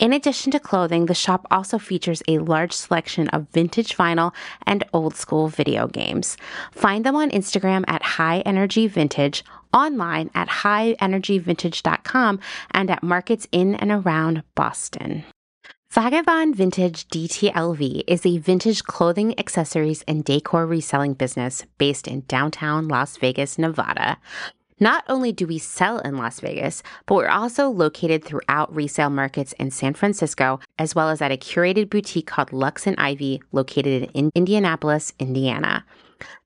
In addition to clothing, the shop also features a large selection of vintage vinyl and old school video games. Find them on Instagram at High Energy Vintage, online at highenergyvintage.com, and at markets in and around Boston. Vagabond Vintage DTLV is a vintage clothing, accessories, and decor reselling business based in downtown Las Vegas, Nevada. Not only do we sell in Las Vegas, but we're also located throughout resale markets in San Francisco, as well as at a curated boutique called Lux and Ivy, located in Indianapolis, Indiana.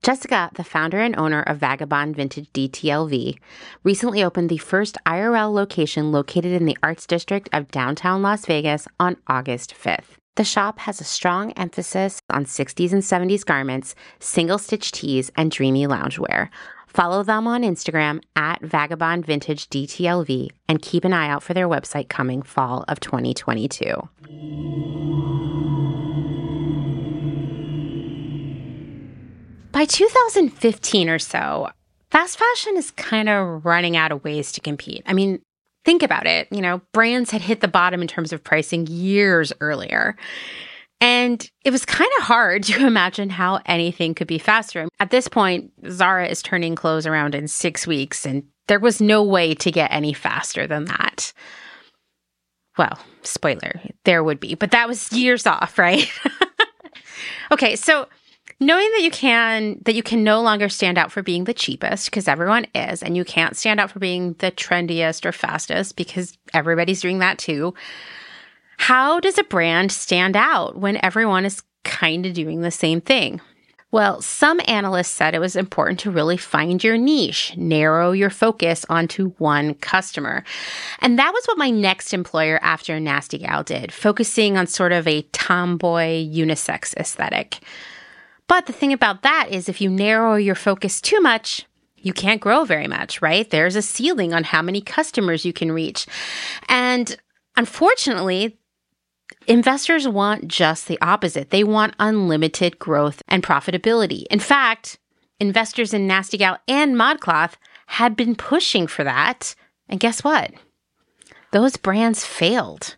Jessica, the founder and owner of Vagabond Vintage DTLV, recently opened the first IRL location located in the Arts District of downtown Las Vegas on August 5th. The shop has a strong emphasis on 60s and 70s garments, single stitch tees, and dreamy loungewear. Follow them on Instagram at Vagabond Vintage DTLV and keep an eye out for their website coming fall of 2022. By 2015 or so, fast fashion is kind of running out of ways to compete. I mean, think about it. You know, brands had hit the bottom in terms of pricing years earlier. And it was kind of hard to imagine how anything could be faster. At this point, Zara is turning clothes around in six weeks, and there was no way to get any faster than that. Well, spoiler, there would be, but that was years off, right? okay, so knowing that you can that you can no longer stand out for being the cheapest because everyone is and you can't stand out for being the trendiest or fastest because everybody's doing that too how does a brand stand out when everyone is kind of doing the same thing? Well, some analysts said it was important to really find your niche, narrow your focus onto one customer. And that was what my next employer after Nasty Gal did, focusing on sort of a tomboy unisex aesthetic. But the thing about that is if you narrow your focus too much, you can't grow very much, right? There's a ceiling on how many customers you can reach. And unfortunately, Investors want just the opposite. They want unlimited growth and profitability. In fact, investors in Nasty Gal and ModCloth had been pushing for that. And guess what? Those brands failed.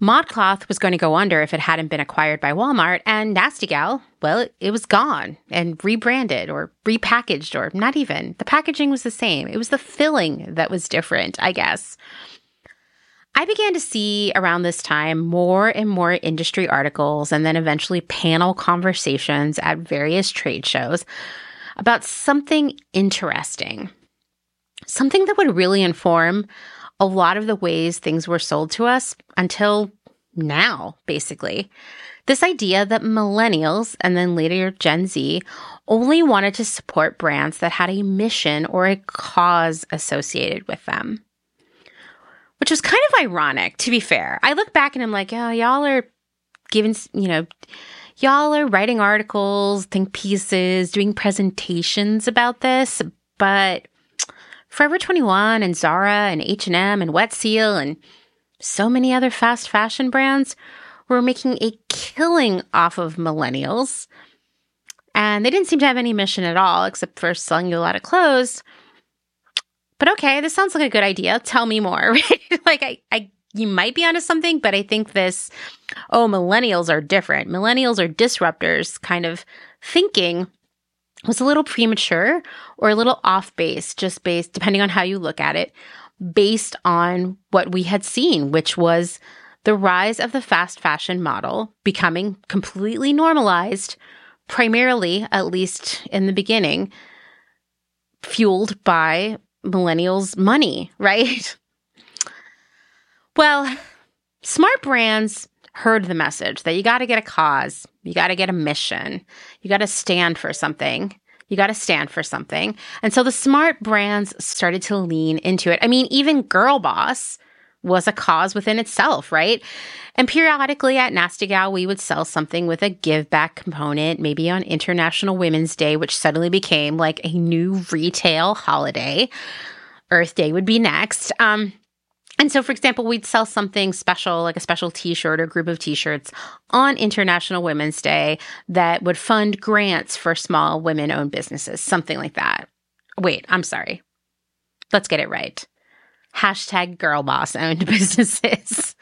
ModCloth was going to go under if it hadn't been acquired by Walmart, and Nasty Gal, well, it, was gone and rebranded or repackaged, or not even. The packaging was the same. It was the filling that was different, I guess. I began to see around this time more and more industry articles and then eventually panel conversations at various trade shows about something interesting, something that would really inform a lot of the ways things were sold to us until now, basically. This idea that millennials and then later Gen Z only wanted to support brands that had a mission or a cause associated with them which was kind of ironic, to be fair. I look back and I'm like, oh, y'all are giving, you know, y'all are writing articles, think pieces, doing presentations about this, but Forever 21 and Zara and H&M and Wet Seal and so many other fast fashion brands were making a killing off of millennials. And they didn't seem to have any mission at all except for selling you a lot of clothes. But okay, this sounds like a good idea. Tell me more. like I, I you might be onto something, but I think this, oh, millennials are different. Millennials are disruptors kind of thinking was a little premature or a little off base, just based, depending on how you look at it, based on what we had seen, which was the rise of the fast fashion model becoming completely normalized, primarily, at least in the beginning, fueled by millennials' money, right? Well, smart brands heard the message that you got to get a cause, you got to get a mission, you got to stand for something. You got to stand for something. And so the smart brands started to lean into it. I mean, even Girl Boss was a cause within itself, right? And periodically at Nasty Gal, we would sell something with a give back component, maybe on International Women's Day, which suddenly became like a new retail holiday. Earth Day would be next. Um, and so, for example, we'd sell something special, like a special t shirt or group of t shirts on International Women's Day that would fund grants for small women owned businesses, something like that. Wait, I'm sorry. Let's get it right. Hashtag girl boss owned businesses.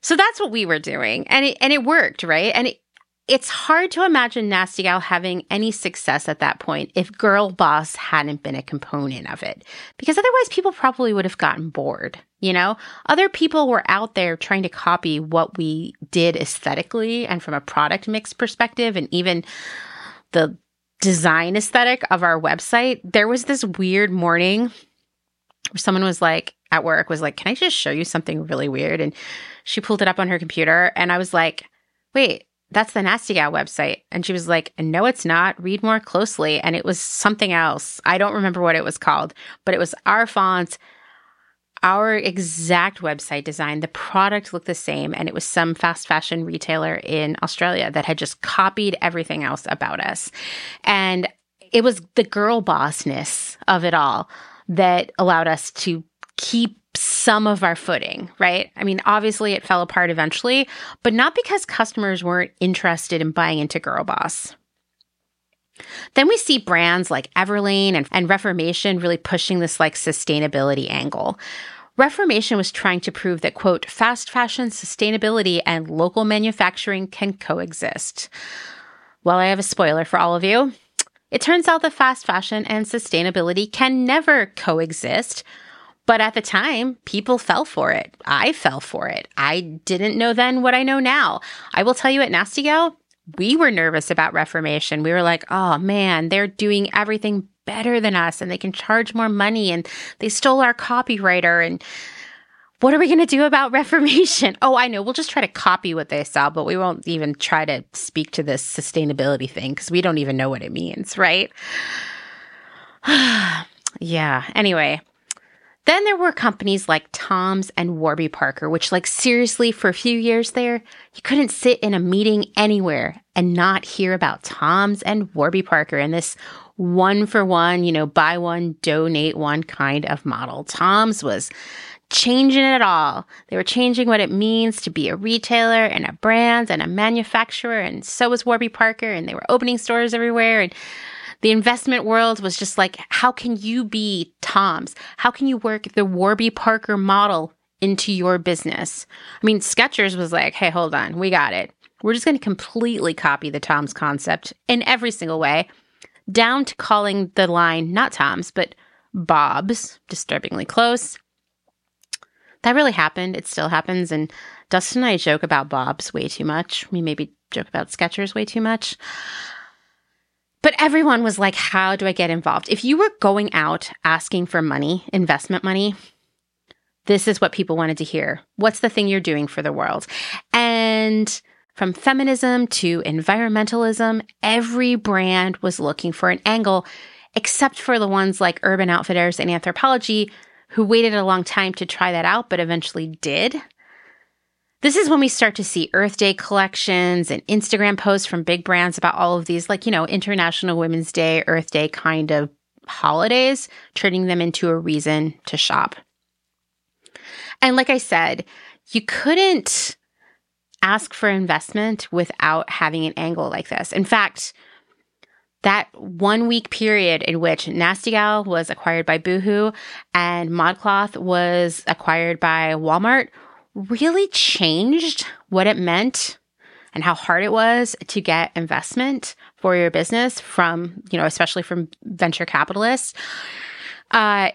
so that's what we were doing. And it, and it worked, right? And it, it's hard to imagine Nasty Gal having any success at that point if Girl Boss hadn't been a component of it. Because otherwise, people probably would have gotten bored. You know, other people were out there trying to copy what we did aesthetically and from a product mix perspective, and even the design aesthetic of our website. There was this weird morning someone was like, at work, was like, Can I just show you something really weird? And she pulled it up on her computer, and I was like, Wait, that's the Nasty Gal website. And she was like, no, it's not. Read more closely. And it was something else. I don't remember what it was called, but it was our font, our exact website design. The product looked the same. And it was some fast fashion retailer in Australia that had just copied everything else about us. And it was the girl bossness of it all that allowed us to keep some of our footing, right? I mean, obviously it fell apart eventually, but not because customers weren't interested in buying into Girl Boss. Then we see brands like Everlane and, and Reformation really pushing this like sustainability angle. Reformation was trying to prove that, quote, fast fashion, sustainability, and local manufacturing can coexist. Well, I have a spoiler for all of you. It turns out that fast fashion and sustainability can never coexist but at the time, people fell for it. I fell for it. I didn't know then what I know now. I will tell you at Nasty Gal, we were nervous about Reformation. We were like, oh man, they're doing everything better than us and they can charge more money and they stole our copywriter and what are we going to do about Reformation? Oh, I know. We'll just try to copy what they sell, but we won't even try to speak to this sustainability thing because we don't even know what it means, right? yeah. Anyway, then there were companies like Tom's and Warby Parker, which, like, seriously, for a few years there, you couldn't sit in a meeting anywhere and not hear about Tom's and Warby Parker and this one for one, you know, buy one, donate one kind of model. Tom's was changing it all. They were changing what it means to be a retailer and a brand and a manufacturer. And so was Warby Parker. And they were opening stores everywhere. And the investment world was just like, how can you be Tom's? How can you work the Warby Parker model into your business? I mean, Skechers was like, hey, hold on, we got it. We're just going to completely copy the Tom's concept in every single way, down to calling the line not Tom's, but Bob's, disturbingly close. That really happened. It still happens. And Dustin and I joke about Bob's way too much. We maybe joke about Skechers way too much. But everyone was like, how do I get involved? If you were going out asking for money, investment money, this is what people wanted to hear. What's the thing you're doing for the world? And from feminism to environmentalism, every brand was looking for an angle, except for the ones like Urban Outfitters and Anthropologie, who waited a long time to try that out, but eventually did. This is when we start to see Earth Day collections and Instagram posts from big brands about all of these, like, you know, International Women's Day, Earth Day kind of holidays, turning them into a reason to shop. And like I said, you couldn't ask for investment without having an angle like this. In fact, that one week period in which Nasty Gal was acquired by Boohoo and ModCloth was acquired by Walmart really changed what it meant and how hard it was to get investment for your business from, you know, especially from venture capitalists, uh,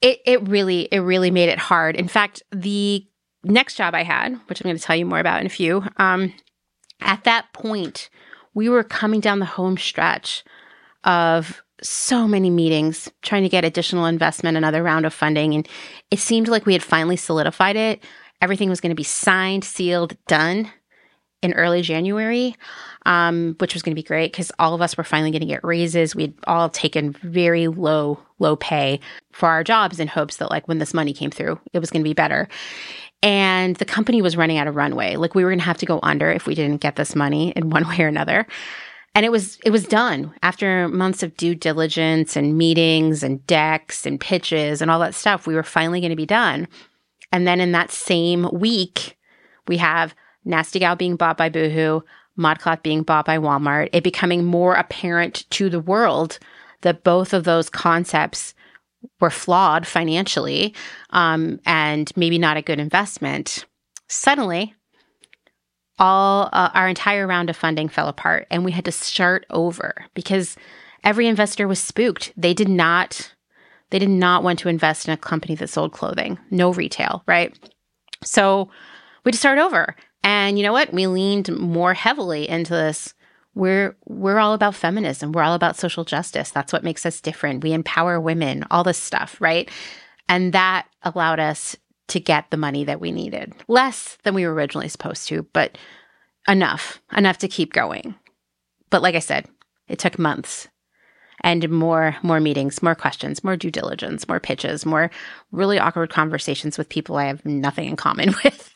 it, it really, it really made it hard. In fact, the next job I had, which I'm going to tell you more about in a few, um, at that point, we were coming down the home stretch of so many meetings trying to get additional investment, another round of funding. And it seemed like we had finally solidified it. Everything was going to be signed, sealed, done in early January, um, which was going to be great because all of us were finally going to get raises. We'd all taken very low, low pay for our jobs in hopes that, like, when this money came through, it was going to be better. And the company was running out of runway. Like, we were going to have to go under if we didn't get this money in one way or another. And it was it was done after months of due diligence and meetings and decks and pitches and all that stuff. We were finally going to be done. And then in that same week, we have Nasty Gal being bought by Boohoo, ModCloth being bought by Walmart, it becoming more apparent to the world that both of those concepts were flawed financially um, and maybe not a good investment. Suddenly, all uh, our entire round of funding fell apart and we had to start over because every investor was spooked. They did not they did not want to invest in a company that sold clothing, no retail, right? So we had to start over. And you know what? We leaned more heavily into this. We're we're all about feminism. We're all about social justice. That's what makes us different. We empower women, all this stuff, right? And that allowed us to get the money that we needed. Less than we were originally supposed to, but enough, enough to keep going. But like I said, it took months and more more meetings, more questions, more due diligence, more pitches, more really awkward conversations with people I have nothing in common with.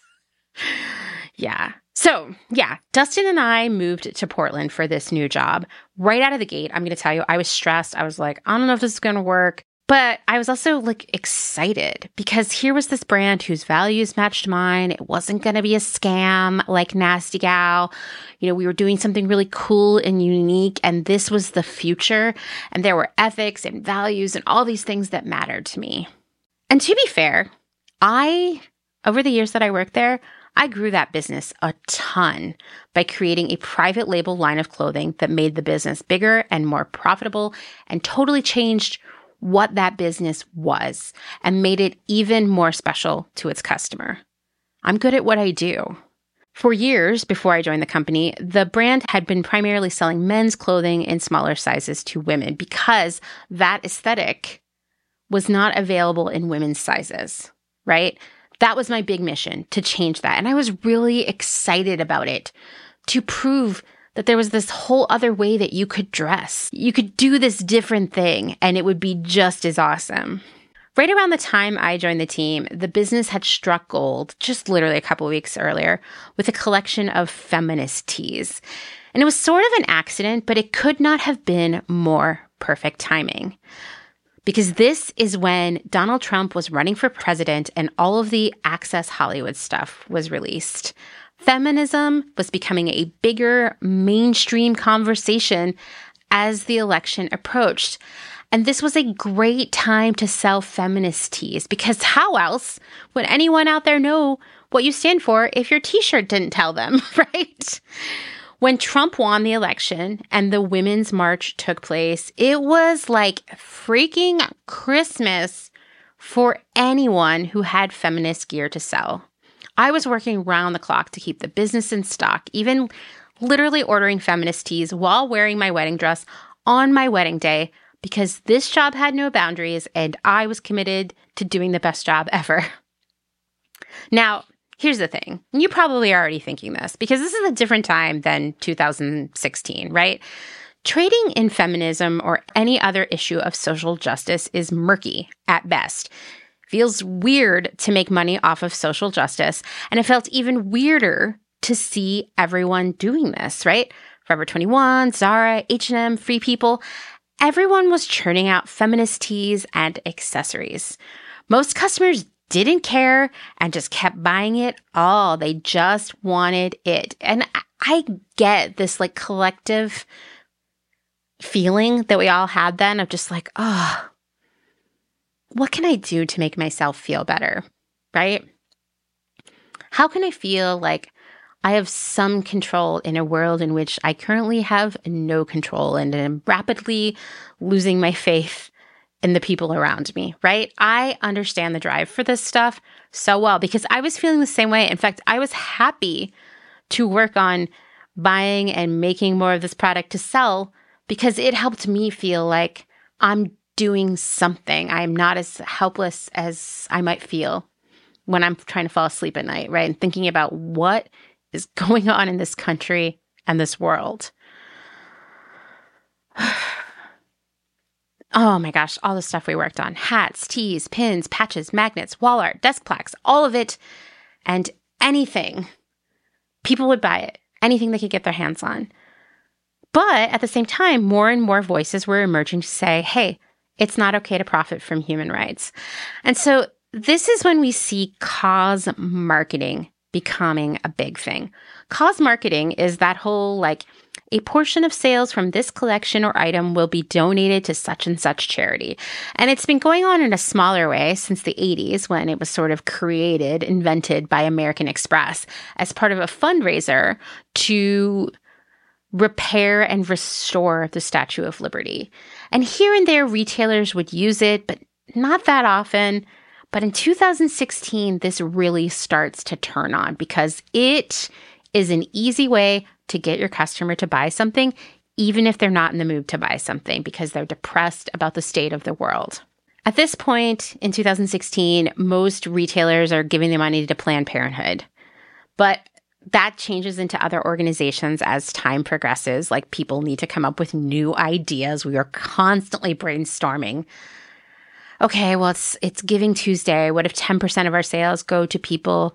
yeah. So, yeah, Dustin and I moved to Portland for this new job. Right out of the gate, I'm going to tell you, I was stressed. I was like, I don't know if this is going to work. But I was also like excited because here was this brand whose values matched mine. It wasn't going to be a scam like Nasty Gal. You know, we were doing something really cool and unique, and this was the future. And there were ethics and values and all these things that mattered to me. And to be fair, I, over the years that I worked there, I grew that business a ton by creating a private label line of clothing that made the business bigger and more profitable and totally changed what that business was and made it even more special to its customer. I'm good at what I do. For years before I joined the company, the brand had been primarily selling men's clothing in smaller sizes to women because that aesthetic was not available in women's sizes, right? That was my big mission to change that. And I was really excited about it to prove that there was this whole other way that you could dress. You could do this different thing and it would be just as awesome. Right around the time I joined the team, the business had struck gold just literally a couple weeks earlier with a collection of feminist tees. And it was sort of an accident, but it could not have been more perfect timing. Because this is when Donald Trump was running for president and all of the Access Hollywood stuff was released feminism was becoming a bigger mainstream conversation as the election approached. And this was a great time to sell feminist tees because how else would anyone out there know what you stand for if your t shirt didn't tell them, right? When Trump won the election and the Women's March took place, it was like freaking Christmas for anyone who had feminist gear to sell. I was working round the clock to keep the business in stock, even literally ordering feminist tees while wearing my wedding dress on my wedding day because this job had no boundaries and I was committed to doing the best job ever. Now, here's the thing. You probably are already thinking this because this is a different time than 2016, right? Trading in feminism or any other issue of social justice is murky at best feels weird to make money off of social justice. And it felt even weirder to see everyone doing this, right? Forever 21, Zara, H&M, Free People, everyone was churning out feminist tees and accessories. Most customers didn't care and just kept buying it all. They just wanted it. And I get this like collective feeling that we all had then of just like, oh, what can I do to make myself feel better? Right? How can I feel like I have some control in a world in which I currently have no control and am rapidly losing my faith in the people around me, right? I understand the drive for this stuff so well because I was feeling the same way. In fact, I was happy to work on buying and making more of this product to sell because it helped me feel like I'm doing something. I'm not as helpless as I might feel when I'm trying to fall asleep at night, right? And thinking about what is going on in this country and this world. oh my gosh, all the stuff we worked on hats, tees, pins, patches, magnets, wall art, desk plaques, all of it, and anything. People would buy it, anything they could get their hands on. But at the same time, more and more voices were emerging to say, hey, it's not okay to profit from human rights. And so this is when we see cause marketing becoming a big thing. Cause marketing is that whole like, a portion of sales from this collection or item will be donated to such and such charity. And it's been going on in a smaller way since the 80s when it was sort of created, invented by American Express as part of a fundraiser to repair and restore the Statue of Liberty. And here and there, retailers would use it, but not that often. But in 2016, this really starts to turn on because it is an easy way to get your customer to buy something, even if they're not in the mood to buy something because they're depressed about the state of the world. At this point in 2016, most retailers are giving the money to Planned Parenthood. But that changes into other organizations as time progresses. Like people need to come up with new ideas. We are constantly brainstorming. Okay, well it's it's Giving Tuesday. What if 10% of our sales go to people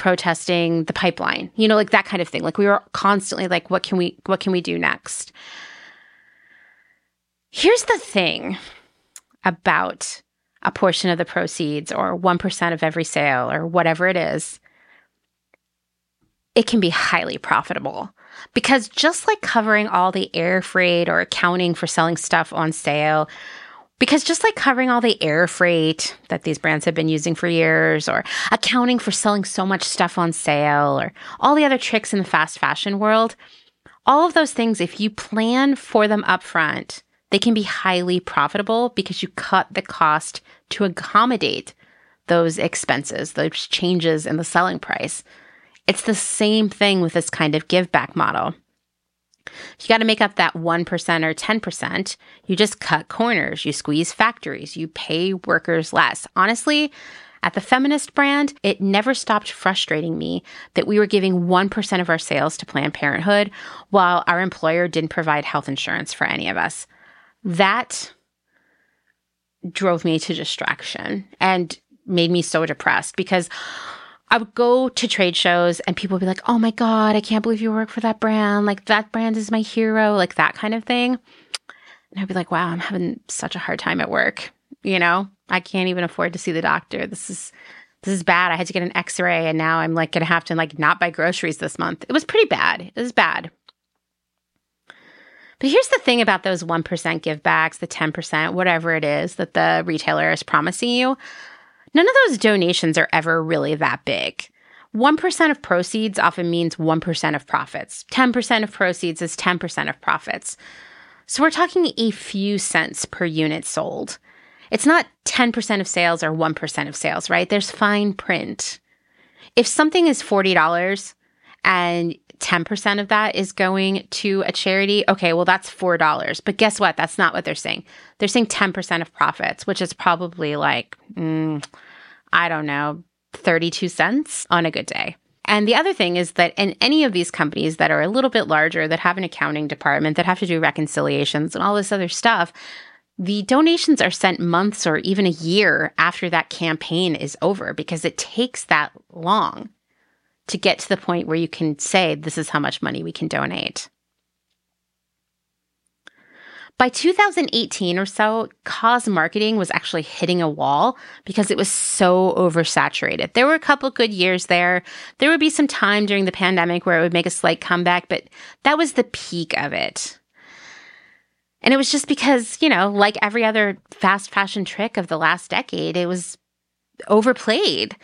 protesting the pipeline? You know, like that kind of thing. Like we were constantly like what can we what can we do next? Here's the thing about a portion of the proceeds or 1% of every sale or whatever it is it can be highly profitable. Because just like covering all the air freight or accounting for selling stuff on sale, because just like covering all the air freight that these brands have been using for years, or accounting for selling so much stuff on sale, or all the other tricks in the fast fashion world, all of those things, if you plan for them upfront, they can be highly profitable because you cut the cost to accommodate those expenses, those changes in the selling price. It's the same thing with this kind of give back model. You got to make up that 1% or 10%. You just cut corners, you squeeze factories, you pay workers less. Honestly, at the feminist brand, it never stopped frustrating me that we were giving 1% of our sales to Planned Parenthood while our employer didn't provide health insurance for any of us. That drove me to distraction and made me so depressed because I would go to trade shows and people would be like, oh my God, I can't believe you work for that brand. Like, that brand is my hero, like that kind of thing. And I'd be like, wow, I'm having such a hard time at work. You know, I can't even afford to see the doctor. This is. This is bad. I had to get an x-ray and now I'm like going to have to like not buy groceries this month. It was pretty bad. It was bad. But here's the thing about those 1% give backs, the 10%, whatever it is that the retailer is promising you. None of those donations are ever really that big. 1% of proceeds often means 1% of profits. 10% of proceeds is 10% of profits. So we're talking a few cents per unit sold. It's not 10% of sales or 1% of sales, right? There's fine print. If something is $40 and 10% of that is going to a charity, okay, well, that's $4. But guess what? That's not what they're saying. They're saying 10% of profits, which is probably like, mm, I don't know, 32 cents on a good day. And the other thing is that in any of these companies that are a little bit larger, that have an accounting department, that have to do reconciliations and all this other stuff, the donations are sent months or even a year after that campaign is over because it takes that long to get to the point where you can say, this is how much money we can donate. By 2018 or so, cause marketing was actually hitting a wall because it was so oversaturated. There were a couple good years there. There would be some time during the pandemic where it would make a slight comeback, but that was the peak of it. And it was just because, you know, like every other fast fashion trick of the last decade, it was overplayed.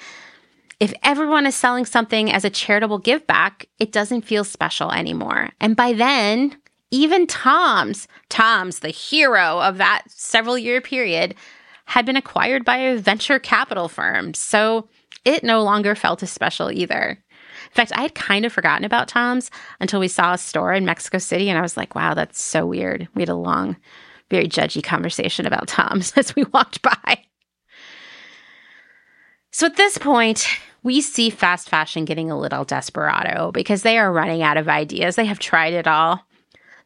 If everyone is selling something as a charitable give back, it doesn't feel special anymore. And by then, even Tom's, Tom's, the hero of that several year period, had been acquired by a venture capital firm. So it no longer felt as special either. In fact, I had kind of forgotten about Tom's until we saw a store in Mexico City, and I was like, wow, that's so weird. We had a long, very judgy conversation about Tom's as we walked by. So at this point, we see fast fashion getting a little desperado because they are running out of ideas. They have tried it all.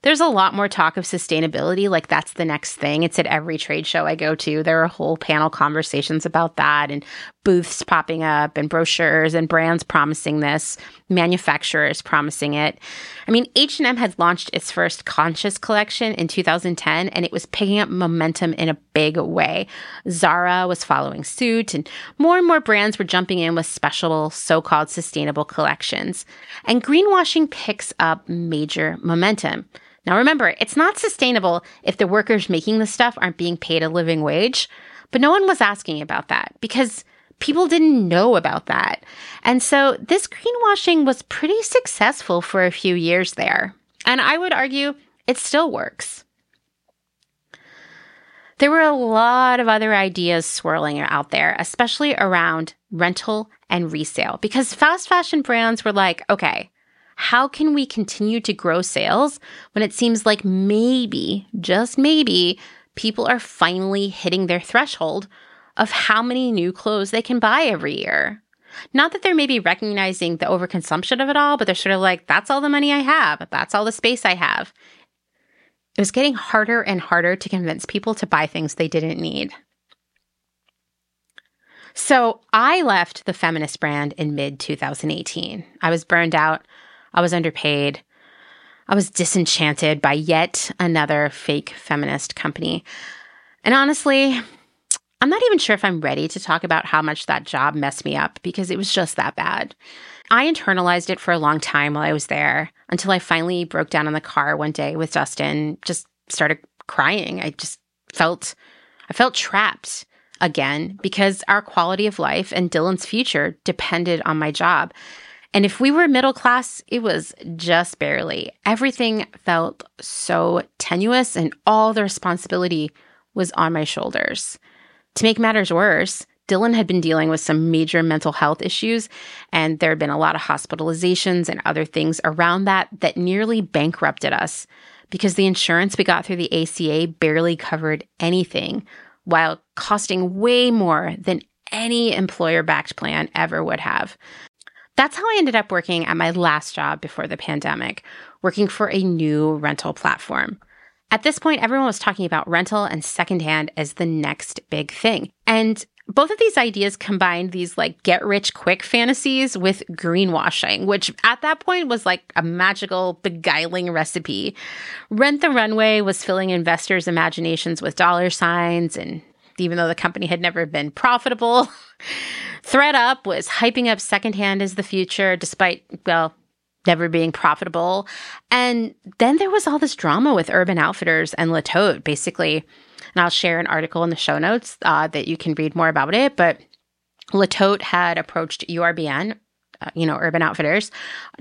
There's a lot more talk of sustainability, like that's the next thing. It's at every trade show I go to. There are whole panel conversations about that and booths popping up and brochures and brands promising this, manufacturers promising it. I mean, H&M had launched its first conscious collection in 2010 and it was picking up momentum in a big way. Zara was following suit and more and more brands were jumping in with special so-called sustainable collections. And greenwashing picks up major momentum. Now remember, it's not sustainable if the workers making the stuff aren't being paid a living wage. But no one was asking about that because people didn't know about that. And so this greenwashing was pretty successful for a few years there. And I would argue it still works. There were a lot of other ideas swirling out there, especially around rental and resale, because fast fashion brands were like, okay, how can we continue to grow sales when it seems like maybe, just maybe, people are finally hitting their threshold of how many new clothes they can buy every year? Not that they're maybe recognizing the overconsumption of it all, but they're sort of like, that's all the money I have. That's all the space I have. It was getting harder and harder to convince people to buy things they didn't need. So I left the feminist brand in mid 2018. I was burned out I was underpaid. I was disenchanted by yet another fake feminist company. And honestly, I'm not even sure if I'm ready to talk about how much that job messed me up because it was just that bad. I internalized it for a long time while I was there until I finally broke down in the car one day with Justin, just started crying. I just felt I felt trapped again because our quality of life and Dylan's future depended on my job. And if we were middle class, it was just barely. Everything felt so tenuous, and all the responsibility was on my shoulders. To make matters worse, Dylan had been dealing with some major mental health issues, and there had been a lot of hospitalizations and other things around that that nearly bankrupted us because the insurance we got through the ACA barely covered anything while costing way more than any employer backed plan ever would have. That's how I ended up working at my last job before the pandemic, working for a new rental platform. At this point, everyone was talking about rental and secondhand as the next big thing. And both of these ideas combined these like get rich quick fantasies with greenwashing, which at that point was like a magical, beguiling recipe. Rent the Runway was filling investors' imaginations with dollar signs, and even though the company had never been profitable, thredUP was hyping up secondhand as the future, despite, well, never being profitable. And then there was all this drama with Urban Outfitters and Le basically. And I'll share an article in the show notes uh, that you can read more about it. But Le Tote had approached URBN uh, you know, Urban Outfitters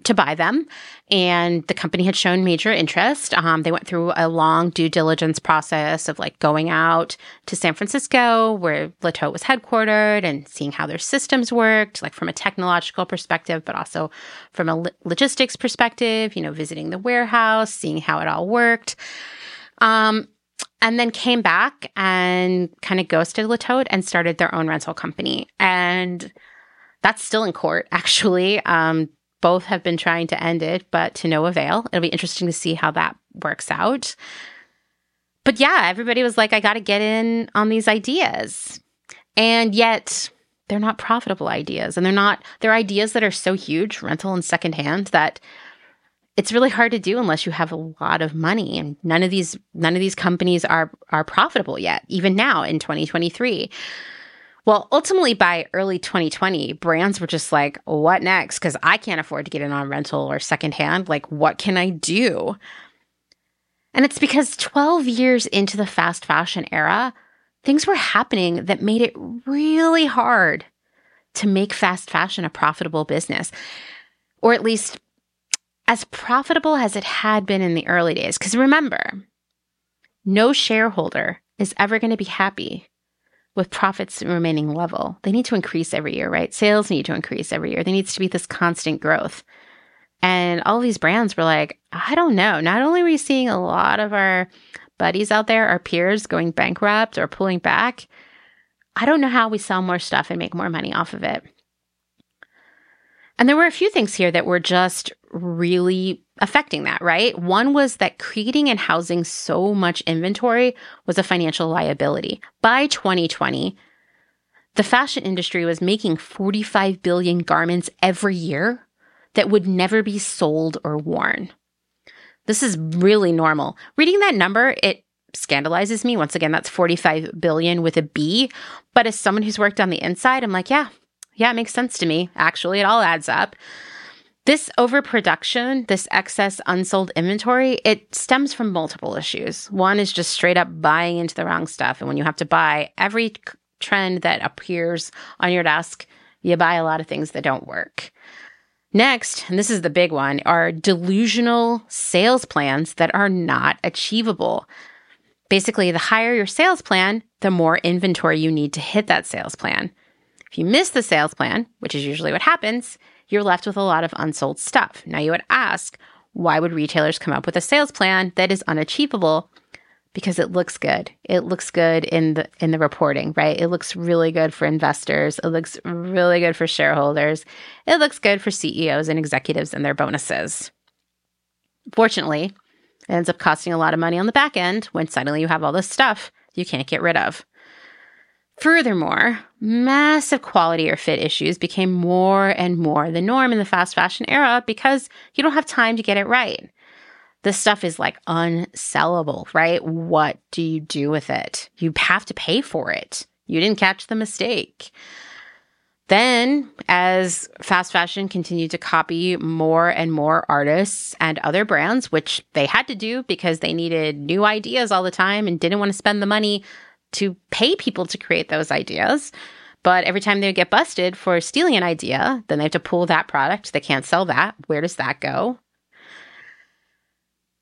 to buy them. And the company had shown major interest. Um, they went through a long due diligence process of like going out to San Francisco, where Le Tote was headquartered, and seeing how their systems worked, like from a technological perspective, but also from a logistics perspective, you know, visiting the warehouse, seeing how it all worked. Um, and then came back and kind of ghosted Le Tote and started their own rental company. And that's still in court, actually. Um, both have been trying to end it, but to no avail. It'll be interesting to see how that works out. But yeah, everybody was like, I got to get in on these ideas. And yet, they're not profitable ideas. And they're not, they're ideas that are so huge, rental and secondhand, that it's really hard to do unless you have a lot of money and none of these none of these companies are are profitable yet even now in 2023 well, ultimately, by early 2020, brands were just like, what next? Because I can't afford to get in on rental or secondhand. Like, what can I do? And it's because 12 years into the fast fashion era, things were happening that made it really hard to make fast fashion a profitable business, or at least as profitable as it had been in the early days. Because remember, no shareholder is ever going to be happy with profits remaining level. They need to increase every year, right? Sales need to increase every year. There needs to be this constant growth. And all these brands were like, I don't know. Not only are we seeing a lot of our buddies out there, our peers going bankrupt or pulling back, I don't know how we sell more stuff and make more money off of it. And there were a few things here that were just really affecting that, right? One was that creating and housing so much inventory was a financial liability. By 2020, the fashion industry was making 45 billion garments every year that would never be sold or worn. This is really normal. Reading that number, it scandalizes me. Once again, that's 45 billion with a B. But as someone who's worked on the inside, I'm like, yeah, yeah, it makes sense to me. Actually, it all adds up. This overproduction, this excess unsold inventory, it stems from multiple issues. One is just straight up buying into the wrong stuff. And when you have to buy every trend that appears on your desk, you buy a lot of things that don't work. Next, and this is the big one, are delusional sales plans that are not achievable. Basically, the higher your sales plan, the more inventory you need to hit that sales plan. If you miss the sales plan, which is usually what happens, you're left with a lot of unsold stuff. Now, you would ask, why would retailers come up with a sales plan that is unachievable? Because it looks good. It looks good in the in the reporting, right? It looks really good for investors. It looks really good for shareholders. It looks good for CEOs and executives and their bonuses. Fortunately, it ends up costing a lot of money on the back end when suddenly you have all this stuff you can't get rid of. Furthermore, massive quality or fit issues became more and more the norm in the fast fashion era because you don't have time to get it right. This stuff is like unsellable, right? What do you do with it? You have to pay for it. You didn't catch the mistake. Then, as fast fashion continued to copy more and more artists and other brands, which they had to do because they needed new ideas all the time and didn't want to spend the money to pay people to create those ideas. But every time they get busted for stealing an idea, then they have to pull that product. They can't sell that. Where does that go?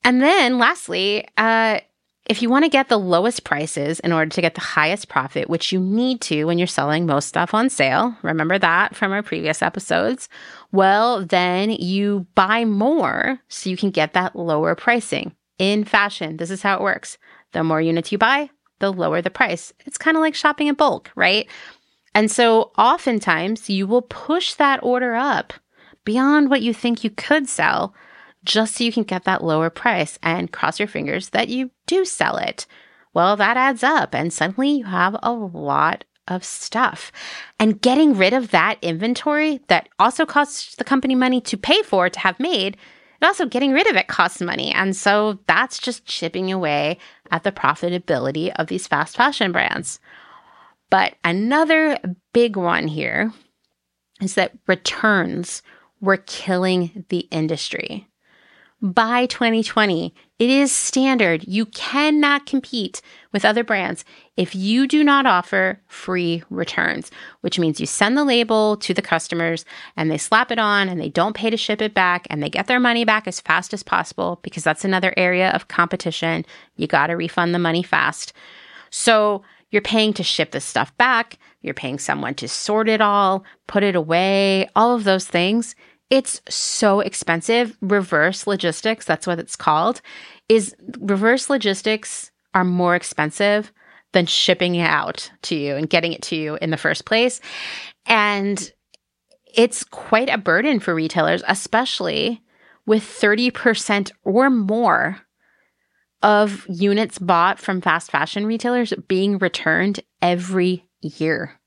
And then lastly, uh, if you want to get the lowest prices in order to get the highest profit, which you need to when you're selling most stuff on sale, remember that from our previous episodes, well, then you buy more so you can get that lower pricing. In fashion, this is how it works. The more units you buy, the lower the price. It's kind of like shopping in bulk, right? And so oftentimes you will push that order up beyond what you think you could sell just so you can get that lower price and cross your fingers that you do sell it. Well, that adds up, and suddenly you have a lot of stuff. And getting rid of that inventory that also costs the company money to pay for to have made and also getting rid of it costs money. And so that's just chipping away at the profitability of these fast fashion brands. But another big one here is that returns were killing the industry by 2020. It is standard. You cannot compete with other brands if you do not offer free returns, which means you send the label to the customers and they slap it on and they don't pay to ship it back and they get their money back as fast as possible because that's another area of competition. You got to refund the money fast. So you're paying to ship this stuff back. You're paying someone to sort it all, put it away, all of those things. It's so expensive. Reverse logistics, that's what it's called, is reverse logistics are more expensive than shipping it out to you and getting it to you in the first place. And it's quite a burden for retailers, especially with 30% or more of units bought from fast fashion retailers being returned every year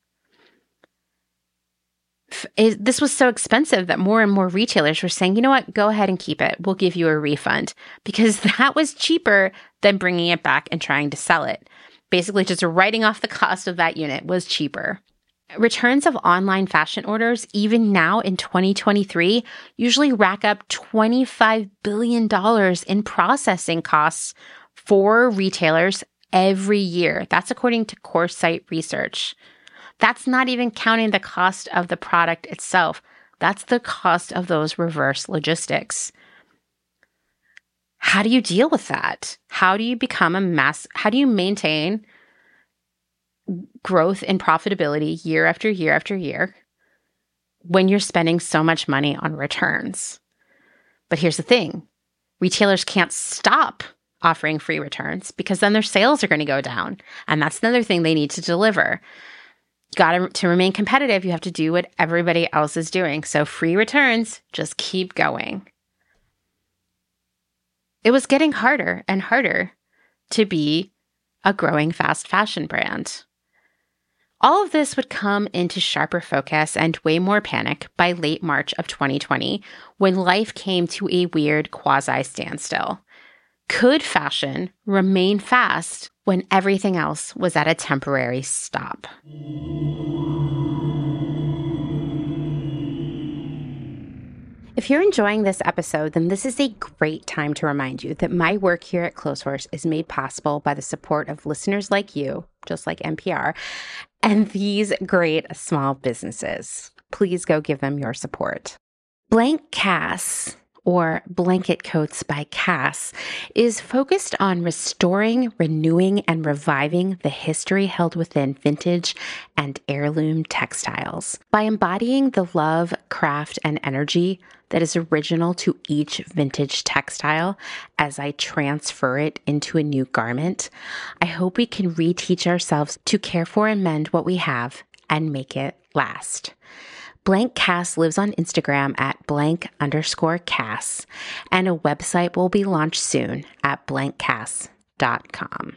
it, this was so expensive that more and more retailers were saying, you know what, go ahead and keep it. We'll give you a refund because that was cheaper than bringing it back and trying to sell it. Basically, just writing off the cost of that unit was cheaper. Returns of online fashion orders, even now in 2023, usually rack up $25 billion in processing costs for retailers every year. That's according to Coresight Research. That's not even counting the cost of the product itself. That's the cost of those reverse logistics. How do you deal with that? How do you become a mass? How do you maintain growth and profitability year after year after year when you're spending so much money on returns? But here's the thing retailers can't stop offering free returns because then their sales are going to go down. And that's another thing they need to deliver. Got to, remain competitive, you have to do what everybody else is doing. So, free returns, just keep going. It was getting harder and harder to be a growing fast fashion brand. All of this would come into sharper focus and way more panic by late March of 2020 when life came to a weird quasi standstill. Could fashion remain fast when everything else was at a temporary stop? If you're enjoying this episode, then this is a great time to remind you that my work here at Clotheshorse is made possible by the support of listeners like you, just like NPR, and these great small businesses. Please go give them your support. Blank Cass or Blanket Coats by Cass, is focused on restoring, renewing, and reviving the history held within vintage and heirloom textiles. By embodying the love, craft, and energy that is original to each vintage textile as I transfer it into a new garment, I hope we can reteach ourselves to care for and mend what we have and make it last. Blank Cass lives on Instagram at blank underscore Cass, and a website will be launched soon at blankcass.com.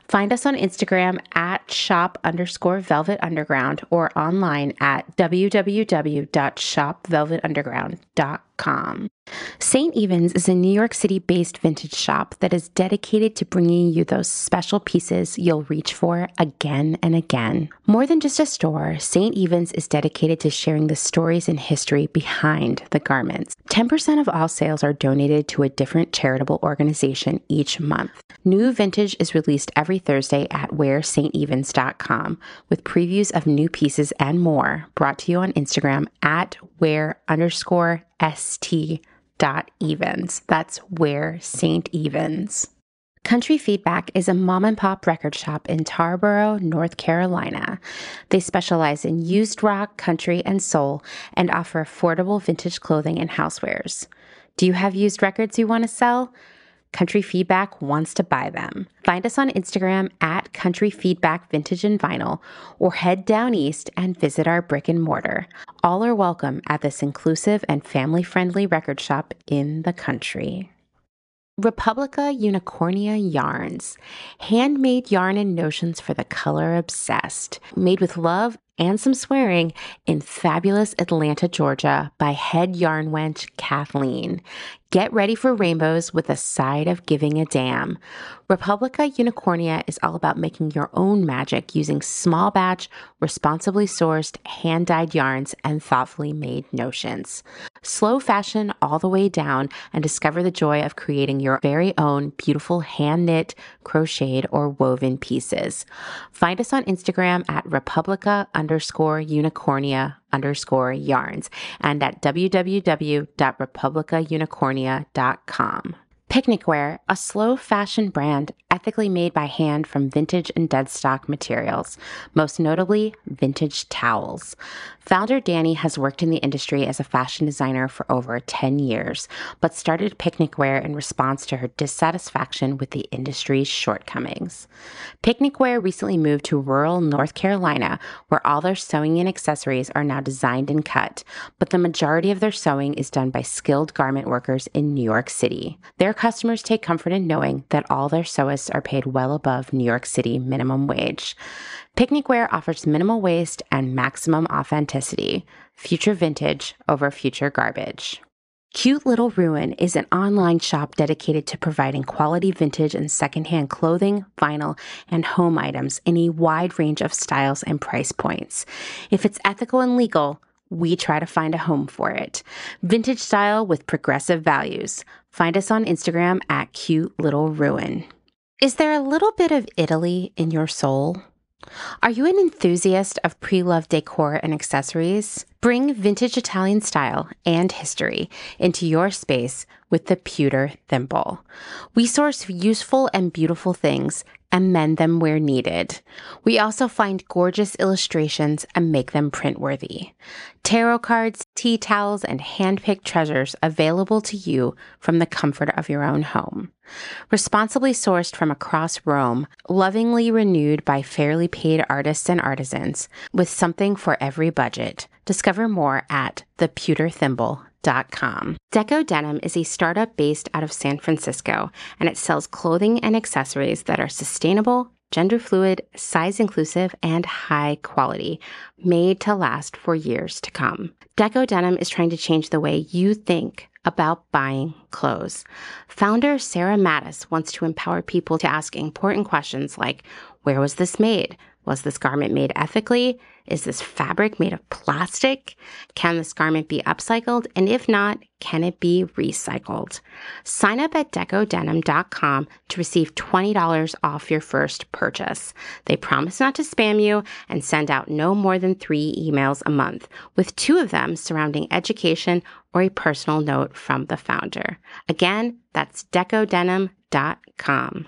Find us on Instagram at shop underscore velvet underground or online at www.shopvelvetunderground.com. St. Evens is a New York City based vintage shop that is dedicated to bringing you those special pieces you'll reach for again and again. More than just a store, St. Evens is dedicated to sharing the stories and history behind the garments. 10% of all sales are donated to a different charitable organization each month. New vintage is released every Thursday at wearstevens.com with previews of new pieces and more brought to you on Instagram at wear underscore st. That's where St. Evens. Country Feedback is a mom and pop record shop in Tarboro, North Carolina. They specialize in used rock, country, and soul and offer affordable vintage clothing and housewares. Do you have used records you want to sell? Country Feedback wants to buy them. Find us on Instagram at Country Feedback Vintage and Vinyl or head down east and visit our brick and mortar. All are welcome at this inclusive and family friendly record shop in the country. Republica Unicornia Yarns, handmade yarn and notions for the color obsessed, made with love and some swearing in fabulous Atlanta, Georgia by head yarn wench Kathleen. Get ready for rainbows with a side of giving a damn. Republica Unicornia is all about making your own magic using small batch, responsibly sourced, hand dyed yarns and thoughtfully made notions. Slow fashion all the way down and discover the joy of creating your very own beautiful hand knit, crocheted, or woven pieces. Find us on Instagram at Republica underscore unicornia underscore yarns and at www.republicaunicornia.com. Picnic Wear, a slow fashion brand ethically made by hand from vintage and dead stock materials, most notably vintage towels. Founder Danny has worked in the industry as a fashion designer for over 10 years, but started Picnic Wear in response to her dissatisfaction with the industry's shortcomings. Picnic Wear recently moved to rural North Carolina, where all their sewing and accessories are now designed and cut, but the majority of their sewing is done by skilled garment workers in New York City. Their customers take comfort in knowing that all their sewists are paid well above New York City minimum wage. Picnic wear offers minimal waste and maximum authenticity. Future vintage over future garbage. Cute Little Ruin is an online shop dedicated to providing quality vintage and secondhand clothing, vinyl, and home items in a wide range of styles and price points. If it's ethical and legal, we try to find a home for it. Vintage style with progressive values. Find us on Instagram at Cute Little Ruin. Is there a little bit of Italy in your soul? Are you an enthusiast of pre loved decor and accessories? Bring vintage Italian style and history into your space with the Pewter Thimble. We source useful and beautiful things and mend them where needed. We also find gorgeous illustrations and make them print worthy. Tarot cards, tea towels, and hand-picked treasures available to you from the comfort of your own home. Responsibly sourced from across Rome, lovingly renewed by fairly paid artists and artisans, with something for every budget. Discover more at thepewterthimble.com. Deco Denim is a startup based out of San Francisco, and it sells clothing and accessories that are sustainable, gender fluid, size inclusive, and high quality, made to last for years to come. Deco Denim is trying to change the way you think about buying clothes. Founder Sarah Mattis wants to empower people to ask important questions like Where was this made? Was this garment made ethically? Is this fabric made of plastic? Can this garment be upcycled? And if not, can it be recycled? Sign up at decodenim.com to receive $20 off your first purchase. They promise not to spam you and send out no more than three emails a month, with two of them surrounding education or a personal note from the founder. Again, that's decodenim.com.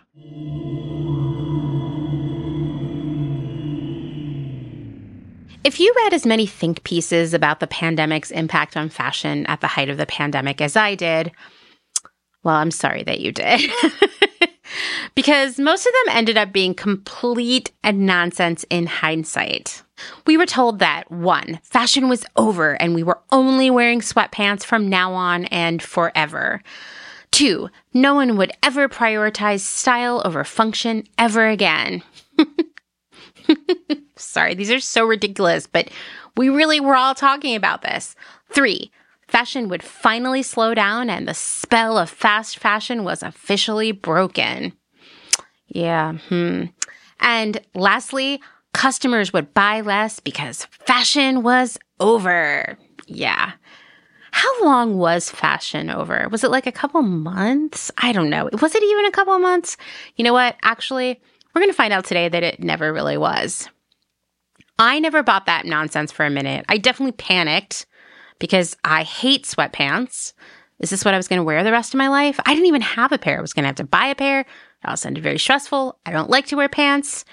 If you read as many think pieces about the pandemic's impact on fashion at the height of the pandemic as I did, well, I'm sorry that you did. because most of them ended up being complete and nonsense in hindsight. We were told that one, fashion was over and we were only wearing sweatpants from now on and forever. Two, no one would ever prioritize style over function ever again. Sorry, these are so ridiculous, but we really were all talking about this. Three, fashion would finally slow down and the spell of fast fashion was officially broken. Yeah, hmm. And lastly, customers would buy less because fashion was over. Yeah. How long was fashion over? Was it like a couple months? I don't know. Was it even a couple months? You know what? Actually, we're going to find out today that it never really was. I never bought that nonsense for a minute. I definitely panicked because I hate sweatpants. Is this what I was going to wear the rest of my life? I didn't even have a pair. I was going to have to buy a pair. It all sounded very stressful. I don't like to wear pants.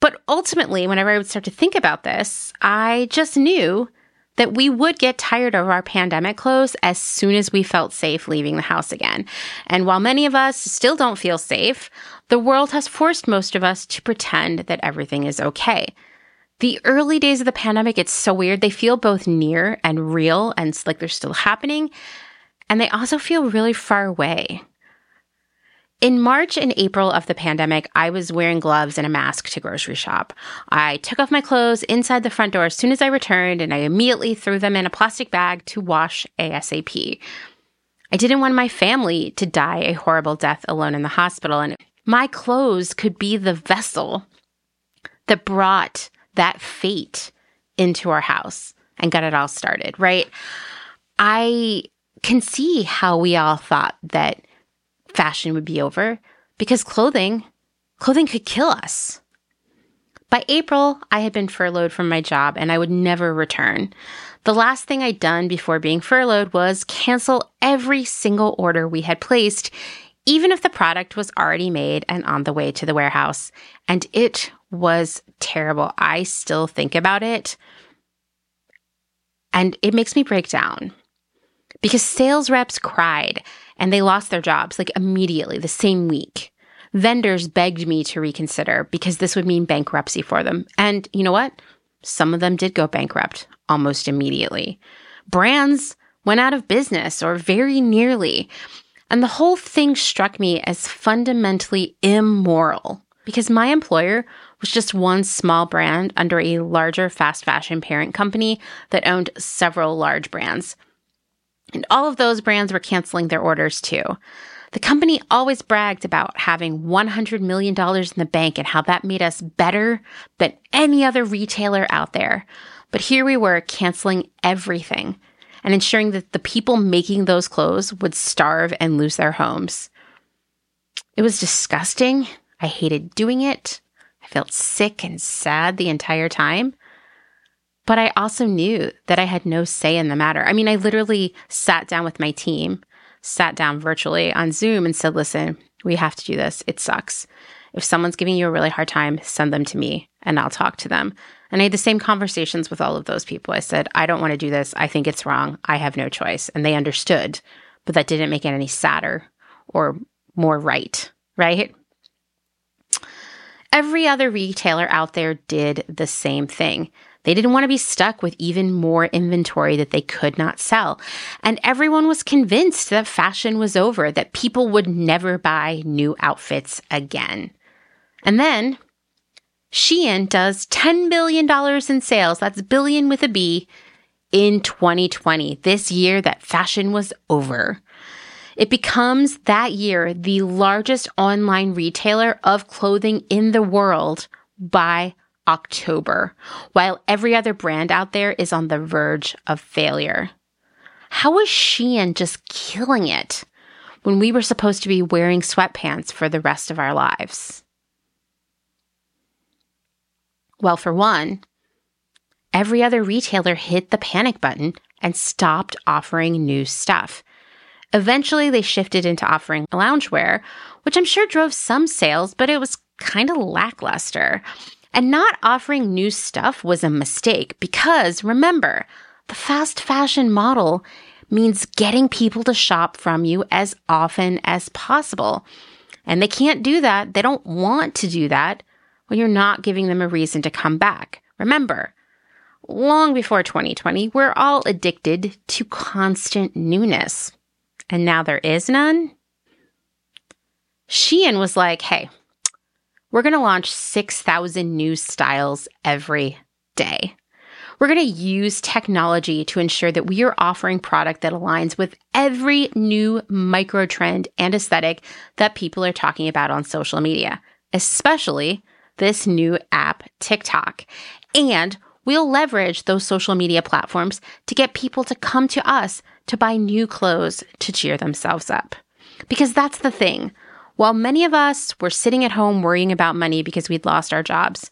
But ultimately, whenever I would start to think about this, I just knew that we would get tired of our pandemic clothes as soon as we felt safe leaving the house again. And while many of us still don't feel safe, the world has forced most of us to pretend that everything is okay. The early days of the pandemic, it's so weird. They feel both near and real and like they're still happening. And they also feel really far away. In March and April of the pandemic, I was wearing gloves and a mask to grocery shop. I took off my clothes inside the front door as soon as I returned, and I immediately threw them in a plastic bag to wash ASAP. I didn't want my family to die a horrible death alone in the hospital, and my clothes could be the vessel that brought that fate into our house and got it all started, right? I can see how we all thought that fashion would be over because clothing, clothing could kill us. By April, I had been furloughed from my job and I would never return. The last thing I'd done before being furloughed was cancel every single order we had placed, even if the product was already made and on the way to the warehouse. And it was terrible. I still think about it and it makes me break down because sales reps cried and they lost their jobs like immediately the same week. Vendors begged me to reconsider because this would mean bankruptcy for them. And you know what? Some of them did go bankrupt almost immediately. Brands went out of business or very nearly. And the whole thing struck me as fundamentally immoral because my employer was just one small brand under a larger fast fashion parent company that owned several large brands. And all of those brands were canceling their orders too. The company always bragged about having $100 million in the bank and how that made us better than any other retailer out there. But here we were canceling everything and ensuring that the people making those clothes would starve and lose their homes. It was disgusting. I hated doing it. Felt sick and sad the entire time. But I also knew that I had no say in the matter. I mean, I literally sat down with my team sat down virtually on Zoom and said, listen, we have to do this. It sucks. If someone's giving you a really hard time, send them to me and I'll talk to them. And I had the same conversations with all of those people. I said, I don't want to do this. I think it's wrong. I have no choice. And they understood, but that didn't make it any sadder or more right, right? Every other retailer out there did the same thing. They didn't want to be stuck with even more inventory that they could not sell. And everyone was convinced that fashion was over, that people would never buy new outfits again. And then Shein does $10 billion in sales. That's billion with a B in 2020, this year that fashion was over. It becomes that year the largest online retailer of clothing in the world by October, while every other brand out there is on the verge of failure. How is Shein just killing it when we were supposed to be wearing sweatpants for the rest of our lives? Well, for one, every other retailer hit the panic button and stopped offering new stuff. Eventually, they shifted into offering loungewear, which I'm sure drove some sales, but it was kind of lackluster. And not offering new stuff was a mistake because remember, the fast fashion model means getting people to shop from you as often as possible. And they can't do that. They don't want to do that when you're not giving them a reason to come back. Remember, long before 2020, we're all addicted to constant newness. And now there is none. Shein was like, hey, we're going to launch 6,000 new styles every day. We're going to use technology to ensure that we are offering product that aligns with every new micro trend and aesthetic that people are talking about on social media, especially this new app, TikTok. And we'll leverage those social media platforms to get people to come to us to buy new clothes to cheer themselves up. Because that's the thing. While many of us were sitting at home worrying about money because we'd lost our jobs,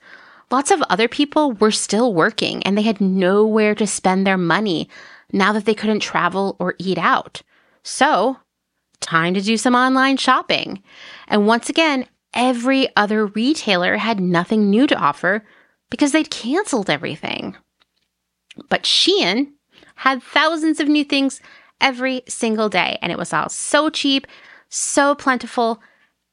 lots of other people were still working and they had nowhere to spend their money now that they couldn't travel or eat out. So, time to do some online shopping. And once again, every other retailer had nothing new to offer because they'd canceled everything. But Shein had thousands of new things every single day, and it was all so cheap, so plentiful,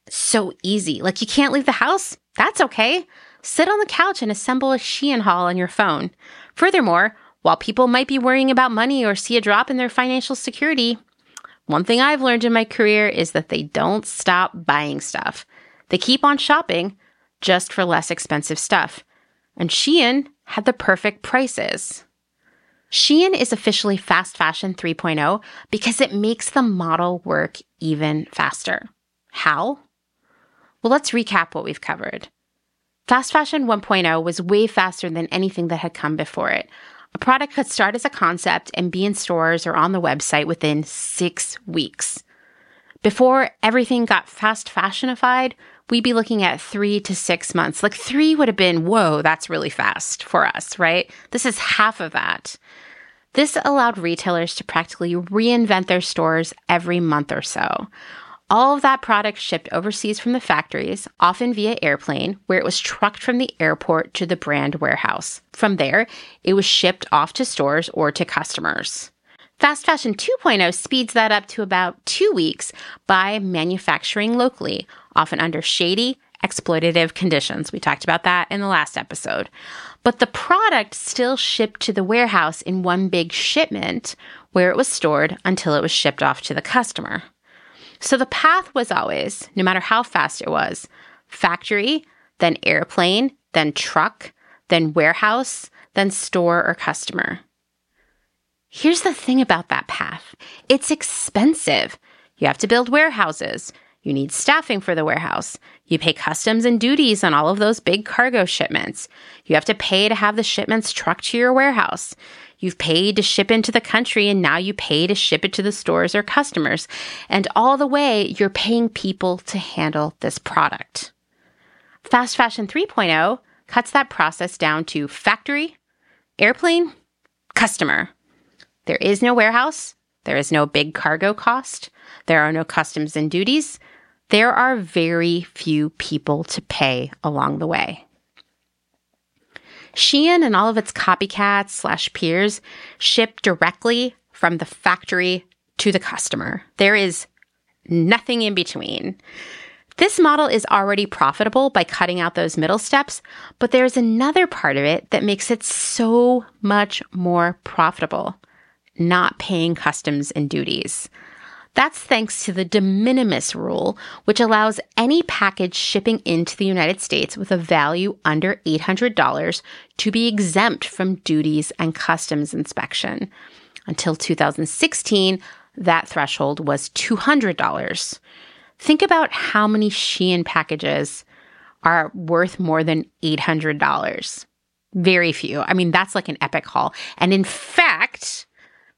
so easy. Like you can't leave the house? That's okay. Sit on the couch and assemble a Shein haul on your phone. Furthermore, while people might be worrying about money or see a drop in their financial security, one thing I've learned in my career is that they don't stop buying stuff. They keep on shopping just for less expensive stuff. And Shein had the perfect prices. Shein is officially fast fashion 3.0 because it makes the model work even faster. How? Well, let's recap what we've covered. Fast fashion 1.0 was way faster than anything that had come before it. A product could start as a concept and be in stores or on the website within six weeks. Before everything got fast fashionified, we'd be looking at three to six months. Like three would have been, whoa, that's really fast for us, right? This is half of that. This allowed retailers to practically reinvent their stores every month or so. All of that product shipped overseas from the factories, often via airplane, where it was trucked from the airport to the brand warehouse. From there, it was shipped off to stores or to customers. Fast Fashion 2.0 speeds that up to about two weeks by manufacturing locally, often under shady, exploitative conditions. We talked about that in the last episode. But the product still shipped to the warehouse in one big shipment where it was stored until it was shipped off to the customer. So the path was always, no matter how fast it was, factory, then airplane, then truck, then warehouse, then store or customer. Here's the thing about that path it's expensive. You have to build warehouses. You need staffing for the warehouse. You pay customs and duties on all of those big cargo shipments. You have to pay to have the shipments trucked to your warehouse. You've paid to ship into the country and now you pay to ship it to the stores or customers. And all the way, you're paying people to handle this product. Fast Fashion 3.0 cuts that process down to factory, airplane, customer. There is no warehouse. There is no big cargo cost. There are no customs and duties. There are very few people to pay along the way. Shein and all of its copycats slash peers ship directly from the factory to the customer. There is nothing in between. This model is already profitable by cutting out those middle steps, but there's another part of it that makes it so much more profitable not paying customs and duties. That's thanks to the de minimis rule, which allows any package shipping into the United States with a value under $800 to be exempt from duties and customs inspection. Until 2016, that threshold was $200. Think about how many Shein packages are worth more than $800. Very few. I mean, that's like an epic haul. And in fact,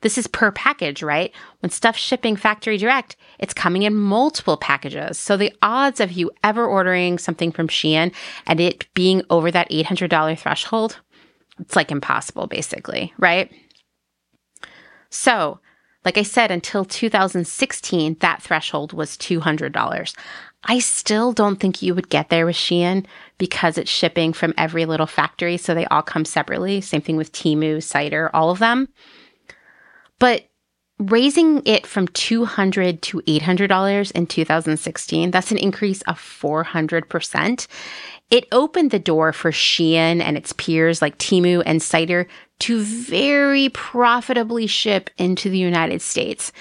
this is per package, right? When stuff's shipping factory direct, it's coming in multiple packages. So the odds of you ever ordering something from Shein and it being over that $800 threshold, it's like impossible, basically, right? So, like I said, until 2016, that threshold was $200. I still don't think you would get there with Shein because it's shipping from every little factory. So they all come separately. Same thing with Temu, Cider, all of them. But raising it from 200 to $800 in 2016, that's an increase of 400%. It opened the door for Shein and its peers like Temu and Cider to very profitably ship into the United States.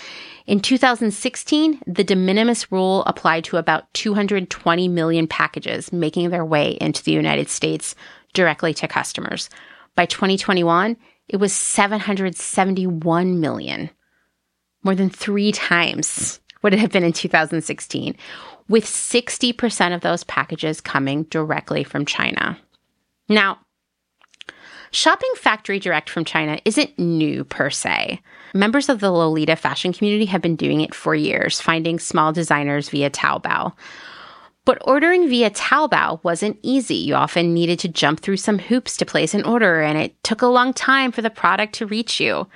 In 2016, the de minimis rule applied to about 220 million packages making their way into the United States directly to customers. By 2021, it was 771 million, more than three times what it had been in 2016, with 60% of those packages coming directly from China. Now, shopping factory direct from China isn't new per se. Members of the Lolita fashion community have been doing it for years, finding small designers via Taobao. But ordering via Taobao wasn't easy. You often needed to jump through some hoops to place an order, and it took a long time for the product to reach you.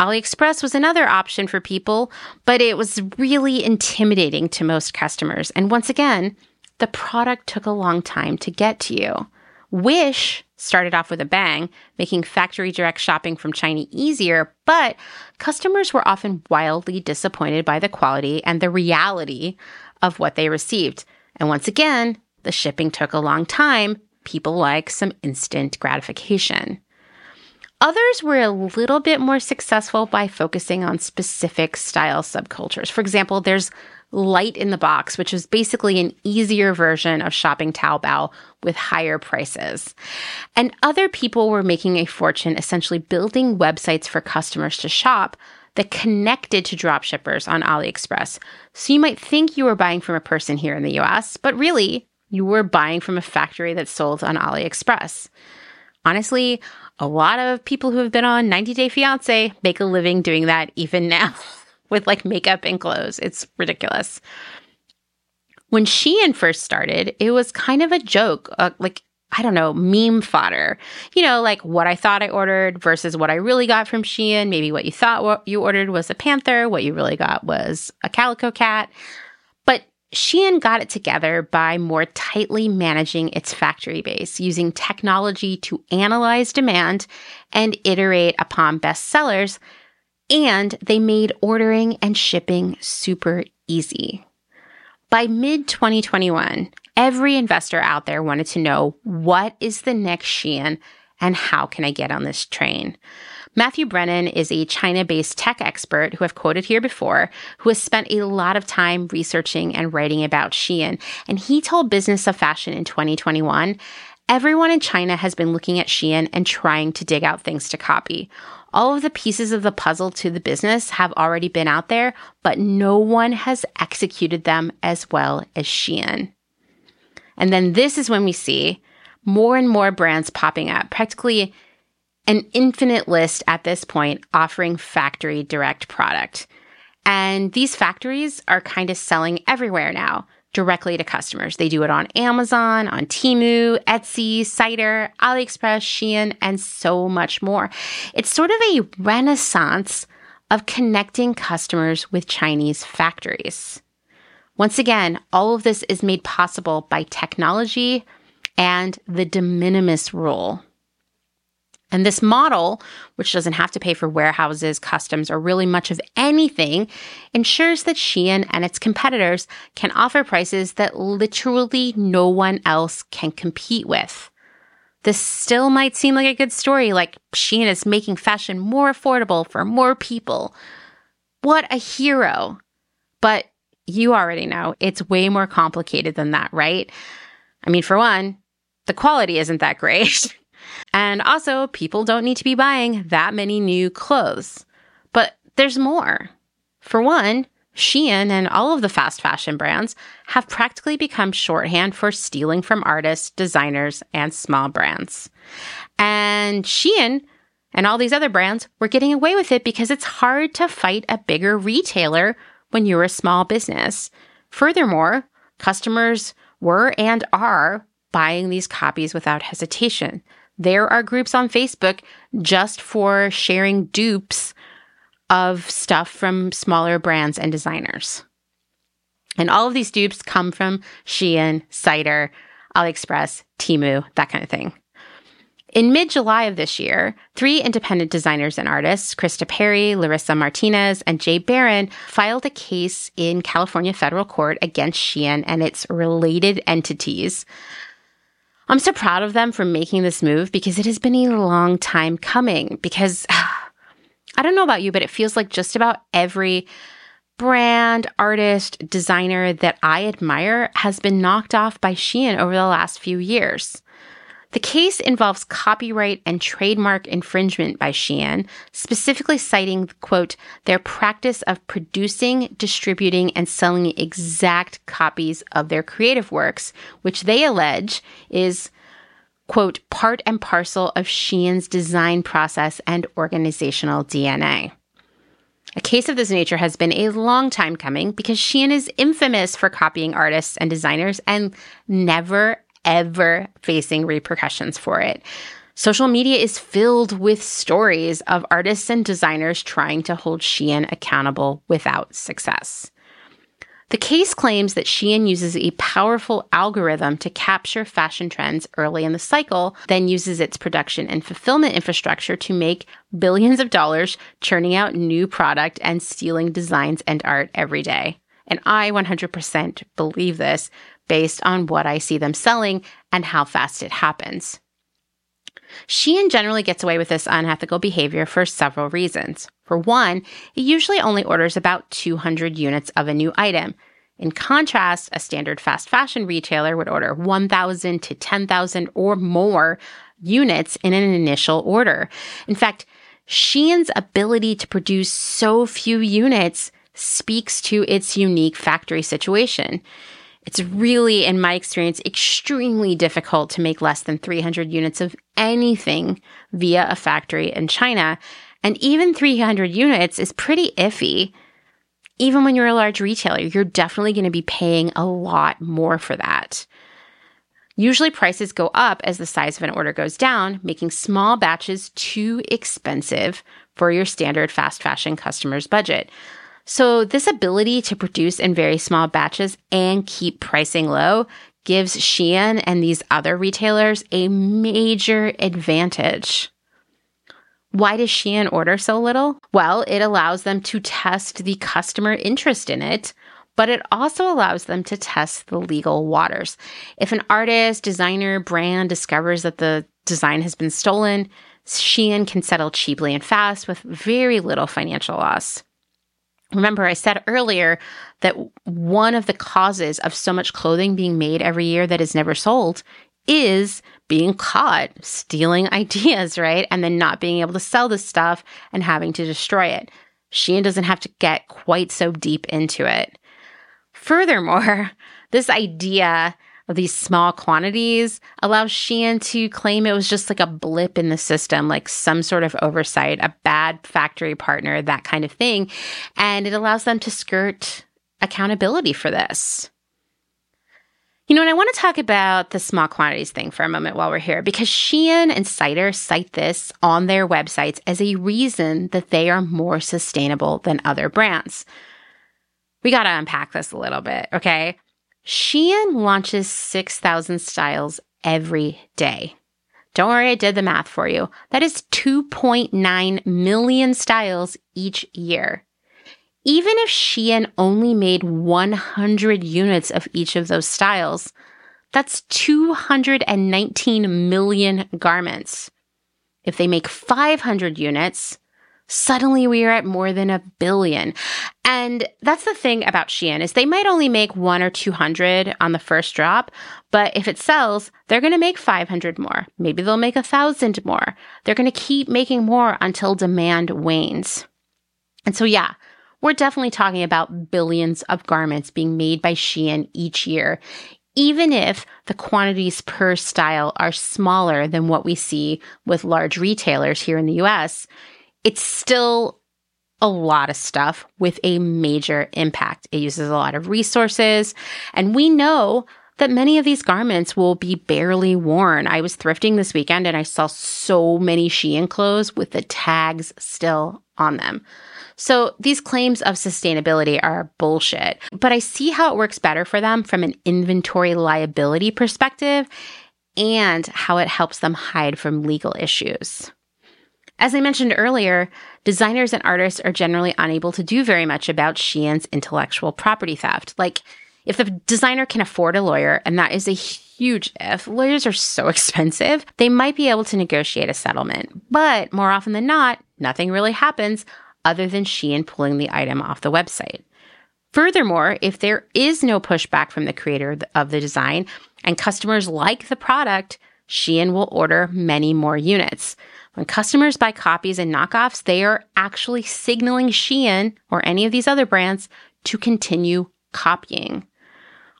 AliExpress was another option for people, but it was really intimidating to most customers. And once again, the product took a long time to get to you. Wish started off with a bang, making factory direct shopping from China easier, but customers were often wildly disappointed by the quality and the reality of what they received. And once again, the shipping took a long time. People like some instant gratification. Others were a little bit more successful by focusing on specific style subcultures. For example, there's Light in the Box, which is basically an easier version of shopping Taobao with higher prices. And other people were making a fortune essentially building websites for customers to shop that connected to dropshippers on AliExpress. So you might think you were buying from a person here in the US, but really, you were buying from a factory that sold on AliExpress. Honestly, a lot of people who have been on 90 Day Fiance make a living doing that even now with like makeup and clothes. It's ridiculous. When Shein first started, it was kind of a joke. Uh, like I don't know, meme fodder. You know, like what I thought I ordered versus what I really got from Shein. Maybe what you thought what you ordered was a panther, what you really got was a calico cat. But Shein got it together by more tightly managing its factory base, using technology to analyze demand and iterate upon best sellers. And they made ordering and shipping super easy. By mid 2021, every investor out there wanted to know what is the next Shein And how can I get on this train? Matthew Brennan is a China based tech expert who I've quoted here before, who has spent a lot of time researching and writing about Shein. And he told Business of Fashion in 2021 everyone in China has been looking at Shein and trying to dig out things to copy. All of the pieces of the puzzle to the business have already been out there, but no one has executed them as well as Shein. And then this is when we see more and more brands popping up, practically an infinite list at this point offering factory direct product. And these factories are kind of selling everywhere now directly to customers. They do it on Amazon, on Temu, Etsy, Cider, AliExpress, Shein, and so much more. It's sort of a renaissance of connecting customers with Chinese factories. Once again, all of this is made possible by technology and the de minimis rule. And this model, which doesn't have to pay for warehouses, customs, or really much of anything, ensures that Shein and its competitors can offer prices that literally no one else can compete with. This still might seem like a good story, like Shein is making fashion more affordable for more people. What a hero. But you already know it's way more complicated than that, right? I mean, for one, the quality isn't that great. And also, people don't need to be buying that many new clothes. But there's more. For one, Shein and all of the fast fashion brands have practically become shorthand for stealing from artists, designers, and small brands. And Shein and all these other brands were getting away with it because it's hard to fight a bigger retailer when you're a small business. Furthermore, customers were and are buying these copies without hesitation. There are groups on Facebook just for sharing dupes of stuff from smaller brands and designers. And all of these dupes come from Shein, Cider, AliExpress, Temu, that kind of thing. In mid July of this year, three independent designers and artists, Krista Perry, Larissa Martinez, and Jay Barron, filed a case in California federal court against Shein and its related entities I'm so proud of them for making this move because it has been a long time coming. Because I don't know about you, but it feels like just about every brand, artist, designer that I admire has been knocked off by Shein over the last few years. The case involves copyright and trademark infringement by Shein, specifically citing, quote, their practice of producing, distributing, and selling exact copies of their creative works, which they allege is, quote, part and parcel of Shein's design process and organizational DNA. A case of this nature has been a long time coming because Shein is infamous for copying artists and designers and never ever facing repercussions for it. Social media is filled with stories of artists and designers trying to hold Shein accountable without success. The case claims that Shein uses a powerful algorithm to capture fashion trends early in the cycle, then uses its production and fulfillment infrastructure to make billions of dollars churning out new product and stealing designs and art every day. And I 100% believe this based on what I see them selling and how fast it happens. Shein generally gets away with this unethical behavior for several reasons. For one, it usually only orders about 200 units of a new item. In contrast, a standard fast fashion retailer would order 1,000 to 10,000 or more units in an initial order. In fact, Shein's ability to produce so few units speaks to its unique factory situation. It's really, in my experience, extremely difficult to make less than 300 units of anything via a factory in China. And even 300 units is pretty iffy. Even when you're a large retailer, you're definitely going to be paying a lot more for that. Usually, prices go up as the size of an order goes down, making small batches too expensive for your standard fast fashion customer's budget. So, this ability to produce in very small batches and keep pricing low gives Shein and these other retailers a major advantage. Why does Shein order so little? Well, it allows them to test the customer interest in it, but it also allows them to test the legal waters. If an artist, designer, brand discovers that the design has been stolen, Shein can settle cheaply and fast with very little financial loss. Remember, I said earlier that one of the causes of so much clothing being made every year that is never sold is being caught stealing ideas, right? And then not being able to sell this stuff and having to destroy it. Shein doesn't have to get quite so deep into it. Furthermore, this idea of these small quantities allows Shein to claim it was just like a blip in the system, like some sort of oversight, a bad factory partner, that kind of thing. And it allows them to skirt accountability for this. You know, and I want to talk about the small quantities thing for a moment while we're here because Shein and Cider cite this on their websites as a reason that they are more sustainable than other brands. We got to unpack this a little bit, okay? Shein launches 6,000 styles every day. Don't worry, I did the math for you. That is 2.9 million styles each year. Even if Shein only made 100 units of each of those styles, that's 219 million garments. If they make 500 units, suddenly we are at more than a billion. And that's the thing about Shein is they might only make one or 200 on the first drop, but if it sells, they're going to make 500 more. Maybe they'll make a thousand more. They're going to keep making more until demand wanes. And so, yeah, we're definitely talking about billions of garments being made by Shein each year, even if the quantities per style are smaller than what we see with large retailers here in the US. It's still a lot of stuff with a major impact. It uses a lot of resources, and we know that many of these garments will be barely worn. I was thrifting this weekend and I saw so many Shein clothes with the tags still on them. So these claims of sustainability are bullshit, but I see how it works better for them from an inventory liability perspective and how it helps them hide from legal issues. As I mentioned earlier, designers and artists are generally unable to do very much about Shein's intellectual property theft. Like, if the designer can afford a lawyer, and that is a huge if, lawyers are so expensive, they might be able to negotiate a settlement. But more often than not, nothing really happens other than Shein pulling the item off the website. Furthermore, if there is no pushback from the creator of the design and customers like the product, Shein will order many more units. When customers buy copies and knockoffs, they are actually signaling Shein or any of these other brands to continue copying.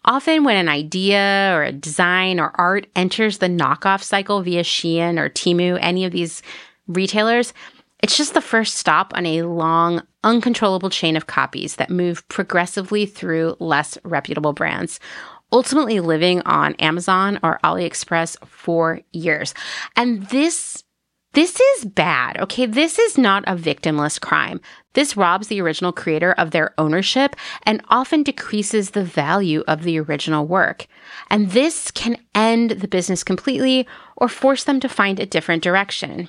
Often, when an idea or a design or art enters the knockoff cycle via Shein or Temu, any of these retailers, it's just the first stop on a long, uncontrollable chain of copies that move progressively through less reputable brands, ultimately living on Amazon or AliExpress for years. And this this is bad, okay? This is not a victimless crime. This robs the original creator of their ownership and often decreases the value of the original work. And this can end the business completely or force them to find a different direction.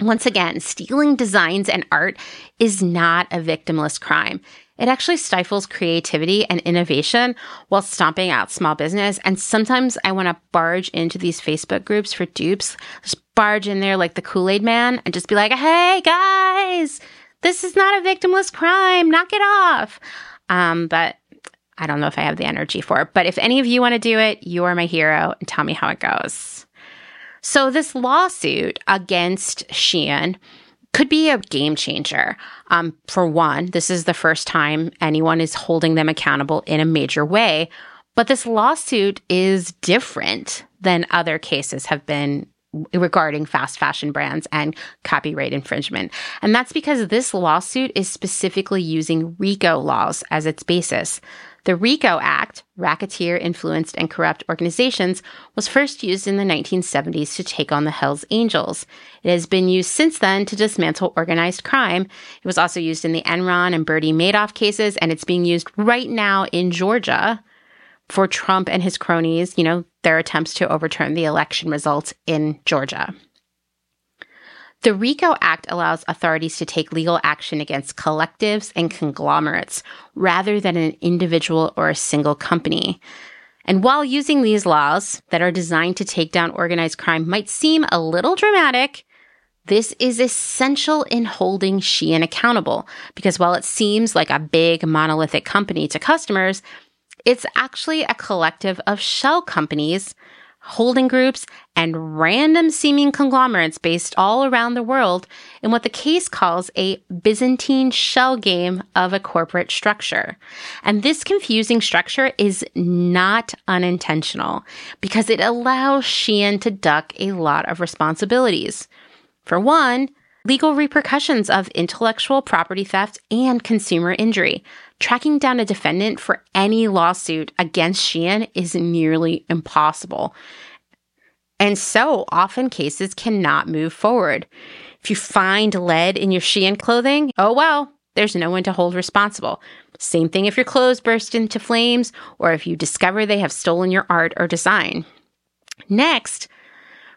Once again, stealing designs and art is not a victimless crime. It actually stifles creativity and innovation while stomping out small business. And sometimes I want to barge into these Facebook groups for dupes, just barge in there like the Kool Aid man and just be like, hey guys, this is not a victimless crime. Knock it off. Um, but I don't know if I have the energy for it. But if any of you want to do it, you are my hero and tell me how it goes. So, this lawsuit against Shein could be a game changer. Um, for one, this is the first time anyone is holding them accountable in a major way. But this lawsuit is different than other cases have been regarding fast fashion brands and copyright infringement. And that's because this lawsuit is specifically using RICO laws as its basis. The RICO Act, Racketeer Influenced and Corrupt Organizations, was first used in the 1970s to take on the Hells Angels. It has been used since then to dismantle organized crime. It was also used in the Enron and Bernie Madoff cases, and it's being used right now in Georgia for Trump and his cronies, you know, their attempts to overturn the election results in Georgia. The RICO Act allows authorities to take legal action against collectives and conglomerates rather than an individual or a single company. And while using these laws that are designed to take down organized crime might seem a little dramatic, this is essential in holding Shein accountable because while it seems like a big monolithic company to customers, it's actually a collective of shell companies, holding groups, and random seeming conglomerates based all around the world in what the case calls a Byzantine shell game of a corporate structure. And this confusing structure is not unintentional because it allows Shein to duck a lot of responsibilities. For one, legal repercussions of intellectual property theft and consumer injury. Tracking down a defendant for any lawsuit against Shein is nearly impossible. And so often cases cannot move forward. If you find lead in your Shein clothing, oh well, there's no one to hold responsible. Same thing if your clothes burst into flames or if you discover they have stolen your art or design. Next,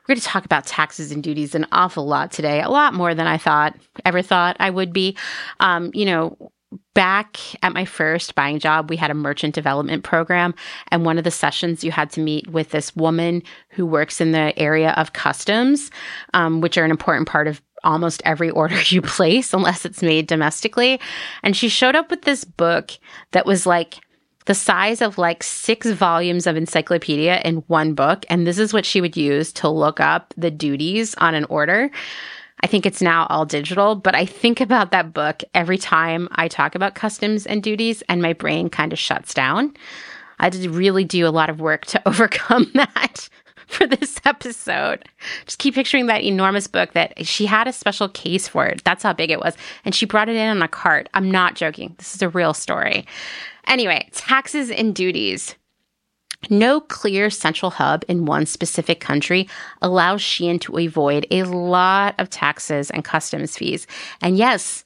we're going to talk about taxes and duties an awful lot today, a lot more than I thought, ever thought I would be. Um, you know, back at my first buying job, we had a merchant development program. And one of the sessions, you had to meet with this woman who works in the area of customs, um, which are an important part of almost every order you place, unless it's made domestically. And she showed up with this book that was like the size of like six volumes of encyclopedia in one book. And this is what she would use to look up the duties on an order. I think it's now all digital, but I think about that book every time I talk about customs and duties, and my brain kind of shuts down. I did really do a lot of work to overcome that for this episode. Just keep picturing that enormous book that she had a special case for it. That's how big it was. And she brought it in on a cart. I'm not joking. This is a real story. Anyway, taxes and duties. No clear central hub in one specific country allows Shein to avoid a lot of taxes and customs fees. And yes,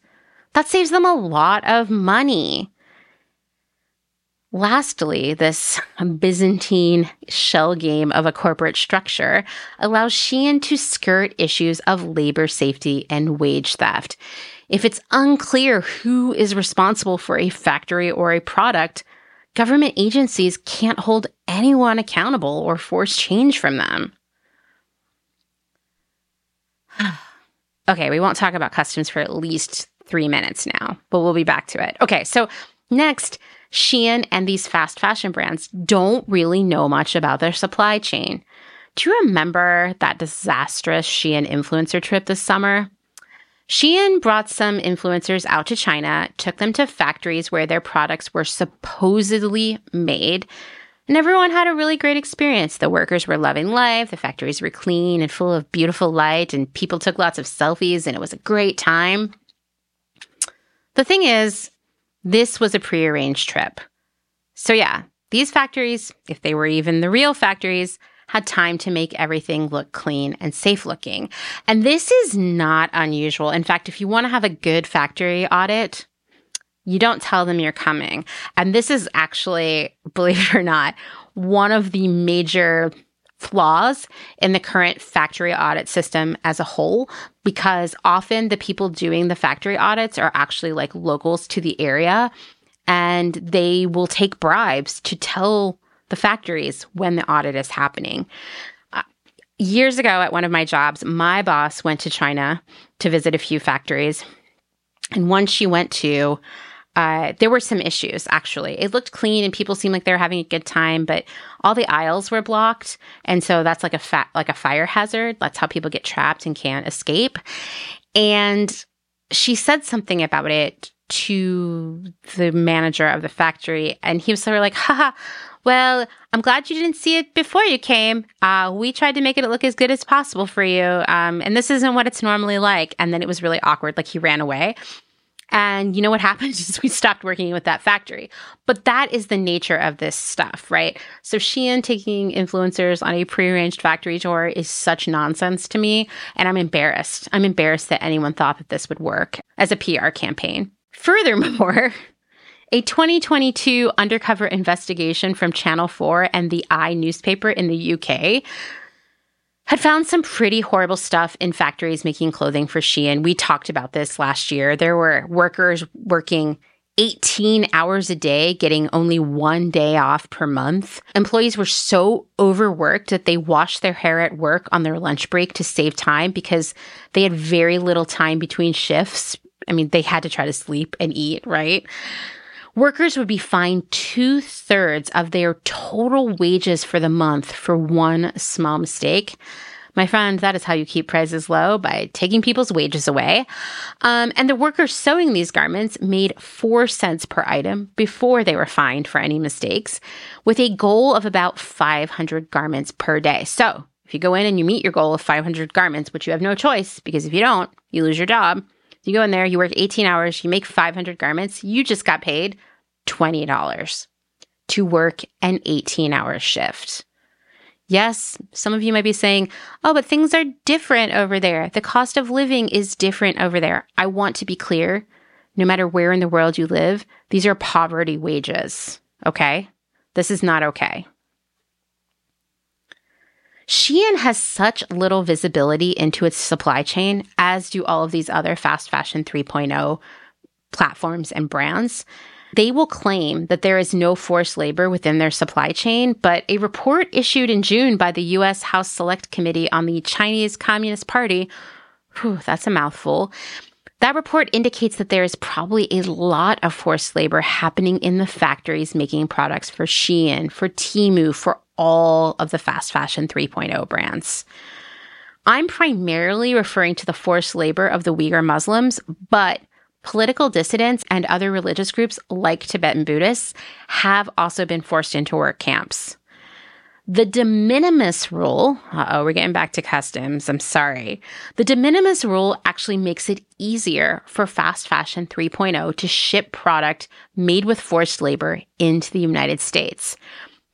that saves them a lot of money. Lastly, this Byzantine shell game of a corporate structure allows Shein to skirt issues of labor safety and wage theft. If it's unclear who is responsible for a factory or a product, government agencies can't hold anyone accountable or force change from them. okay, we won't talk about customs for at least three minutes now, but we'll be back to it. Okay, so next, Shein and these fast fashion brands don't really know much about their supply chain. Do you remember that disastrous Shein influencer trip this summer? Shein brought some influencers out to China, took them to factories where their products were supposedly made, and everyone had a really great experience. The workers were loving life, the factories were clean and full of beautiful light, and people took lots of selfies, and it was a great time. The thing is, this was a prearranged trip. So, yeah, these factories, if they were even the real factories, had time to make everything look clean and safe looking. And this is not unusual. In fact, if you want to have a good factory audit, you don't tell them you're coming. And this is actually, believe it or not, one of the major flaws in the current factory audit system as a whole because often the people doing the factory audits are actually like locals to the area and they will take bribes to tell the factories when the audit is happening. Uh, years ago, at one of my jobs, my boss went to China to visit a few factories. And one she went to, uh, there were some issues actually. It looked clean and people seemed like they were having a good time, but all the aisles were blocked, and so that's like a fa- like a fire hazard. That's how people get trapped and can't escape. And she said something about it to the manager of the factory, and he was sort of like, "Haha, well, I'm glad you didn't see it before you came. Uh, we tried to make it look as good as possible for you. Um, and this isn't what it's normally like. And then it was really awkward. Like he ran away. And you know what happened is we stopped working with that factory. But that is the nature of this stuff, right? So Shein taking influencers on a prearranged factory tour is such nonsense to me. And I'm embarrassed. I'm embarrassed that anyone thought that this would work as a PR campaign. Furthermore, a 2022 undercover investigation from Channel 4 and the i newspaper in the UK had found some pretty horrible stuff in factories making clothing for Shein. We talked about this last year. There were workers working 18 hours a day, getting only one day off per month. Employees were so overworked that they washed their hair at work on their lunch break to save time because they had very little time between shifts. I mean, they had to try to sleep and eat, right? Workers would be fined two thirds of their total wages for the month for one small mistake. My friend, that is how you keep prices low by taking people's wages away. Um, and the workers sewing these garments made four cents per item before they were fined for any mistakes, with a goal of about 500 garments per day. So if you go in and you meet your goal of 500 garments, which you have no choice because if you don't, you lose your job. You go in there, you work 18 hours, you make 500 garments, you just got paid $20 to work an 18 hour shift. Yes, some of you might be saying, oh, but things are different over there. The cost of living is different over there. I want to be clear no matter where in the world you live, these are poverty wages. Okay? This is not okay. Shein has such little visibility into its supply chain, as do all of these other fast fashion 3.0 platforms and brands, they will claim that there is no forced labor within their supply chain, but a report issued in June by the U.S. House Select Committee on the Chinese Communist Party, whew, that's a mouthful. That report indicates that there is probably a lot of forced labor happening in the factories making products for Shein, for Temu, for all of the fast fashion 3.0 brands. I'm primarily referring to the forced labor of the Uyghur Muslims, but Political dissidents and other religious groups, like Tibetan Buddhists, have also been forced into work camps. The de minimis rule, oh, we're getting back to customs. I'm sorry. The de minimis rule actually makes it easier for fast fashion 3.0 to ship product made with forced labor into the United States.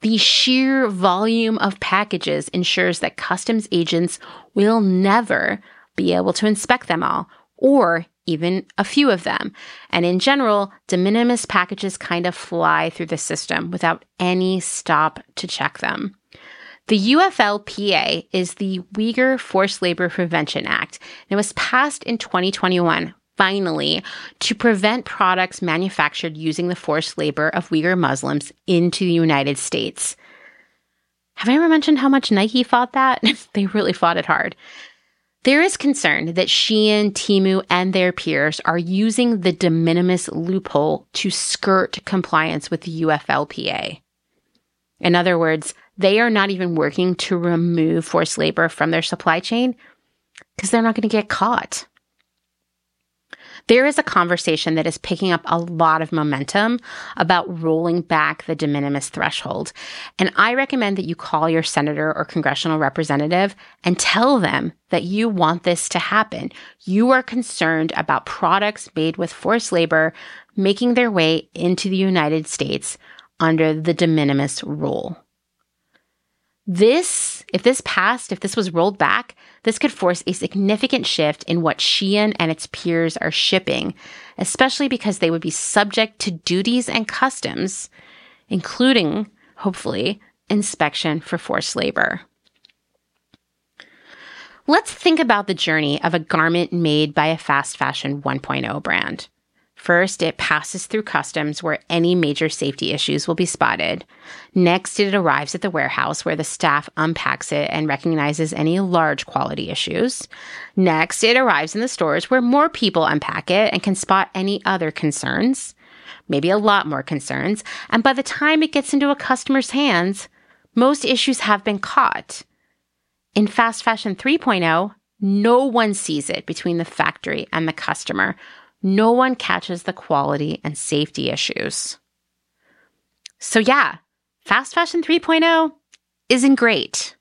The sheer volume of packages ensures that customs agents will never be able to inspect them all or even a few of them. And in general, de minimis packages kind of fly through the system without any stop to check them. The UFLPA is the Uyghur Forced Labor Prevention Act. And it was passed in 2021, finally, to prevent products manufactured using the forced labor of Uyghur Muslims into the United States. Have I ever mentioned how much Nike fought that? they really fought it hard. There is concern that Shein, Temu, and their peers are using the de minimis loophole to skirt compliance with the UFLPA. In other words, they are not even working to remove forced labor from their supply chain because they're not going to get caught. There is a conversation that is picking up a lot of momentum about rolling back the de minimis threshold. And I recommend that you call your senator or congressional representative and tell them that you want this to happen. You are concerned about products made with forced labor making their way into the United States under the de minimis rule. This, if this passed, if this was rolled back, this could force a significant shift in what Shein and its peers are shipping, especially because they would be subject to duties and customs, including, hopefully, inspection for forced labor. Let's think about the journey of a garment made by a fast fashion 1.0 brand. First, it passes through customs where any major safety issues will be spotted. Next, it arrives at the warehouse where the staff unpacks it and recognizes any large quality issues. Next, it arrives in the stores where more people unpack it and can spot any other concerns, maybe a lot more concerns. And by the time it gets into a customer's hands, most issues have been caught. In fast fashion 3.0, no one sees it between the factory and the customer no one catches the quality and safety issues. So, yeah, fast fashion 3.0 isn't great,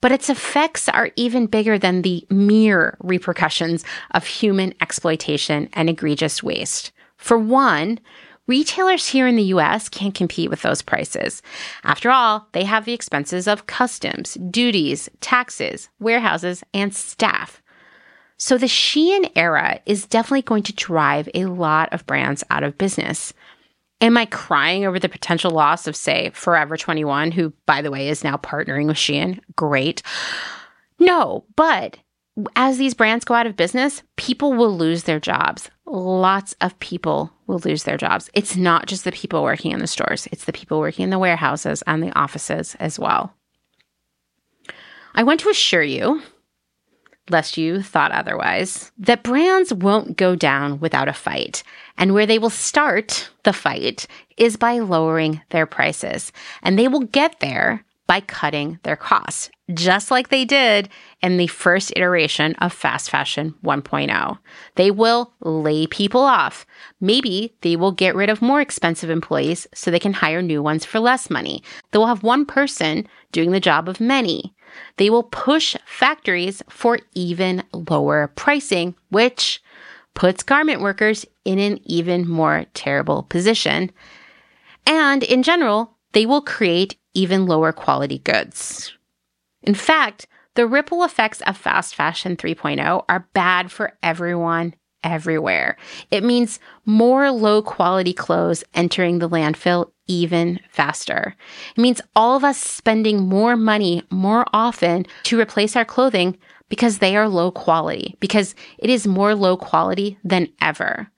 but its effects are even bigger than the mere repercussions of human exploitation and egregious waste. For one, retailers here in the US can't compete with those prices. After all, they have the expenses of customs, duties, taxes, warehouses, and staff. So the Shein era is definitely going to drive a lot of brands out of business. Am I crying over the potential loss of, say, Forever 21, who, by the way, is now partnering with Shein? Great. No, but as these brands go out of business, people will lose their jobs. lots of people will lose their jobs. It's not just the people working in the stores, it's the people working in the warehouses and the offices as well. I want to assure you, lest you thought otherwise, that brands won't go down without a fight. And where they will start the fight is by lowering their prices. And they will get there by cutting their costs, just like they did in the first iteration of fast fashion 1.0. They will lay people off. Maybe they will get rid of more expensive employees so they can hire new ones for less money. They will have one person doing the job of many. They will push factories for even lower pricing, which puts garment workers in an even more terrible position. And in general, they will create even lower quality goods. In fact, the ripple effects of fast fashion 3.0 are bad for everyone everywhere. It means more low quality clothes entering the landfill even faster. It means all of us spending more money more often to replace our clothing because they are low quality, because it is more low quality than ever.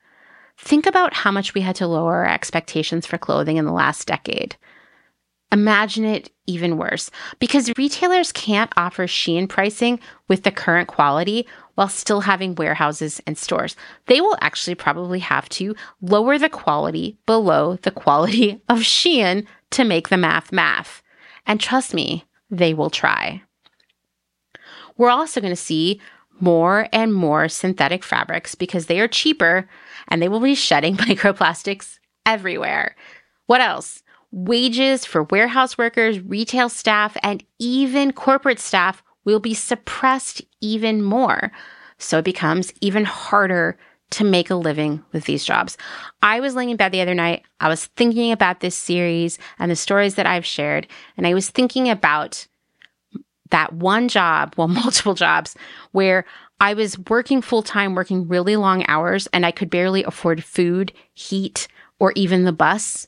Think about how much we had to lower our expectations for clothing in the last decade. Imagine it even worse because retailers can't offer Shein pricing with the current quality while still having warehouses and stores. They will actually probably have to lower the quality below the quality of Shein to make the math math. And trust me, they will try. We're also going to see more and more synthetic fabrics because they are cheaper and they will be shedding microplastics everywhere. What else? Wages for warehouse workers, retail staff, and even corporate staff will be suppressed even more. So it becomes even harder to make a living with these jobs. I was laying in bed the other night. I was thinking about this series and the stories that I've shared. And I was thinking about that one job, well, multiple jobs, where I was working full time, working really long hours, and I could barely afford food, heat, or even the bus.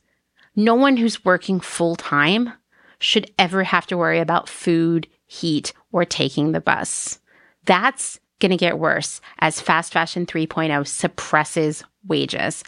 No one who's working full time should ever have to worry about food, heat, or taking the bus. That's going to get worse as fast fashion 3.0 suppresses wages.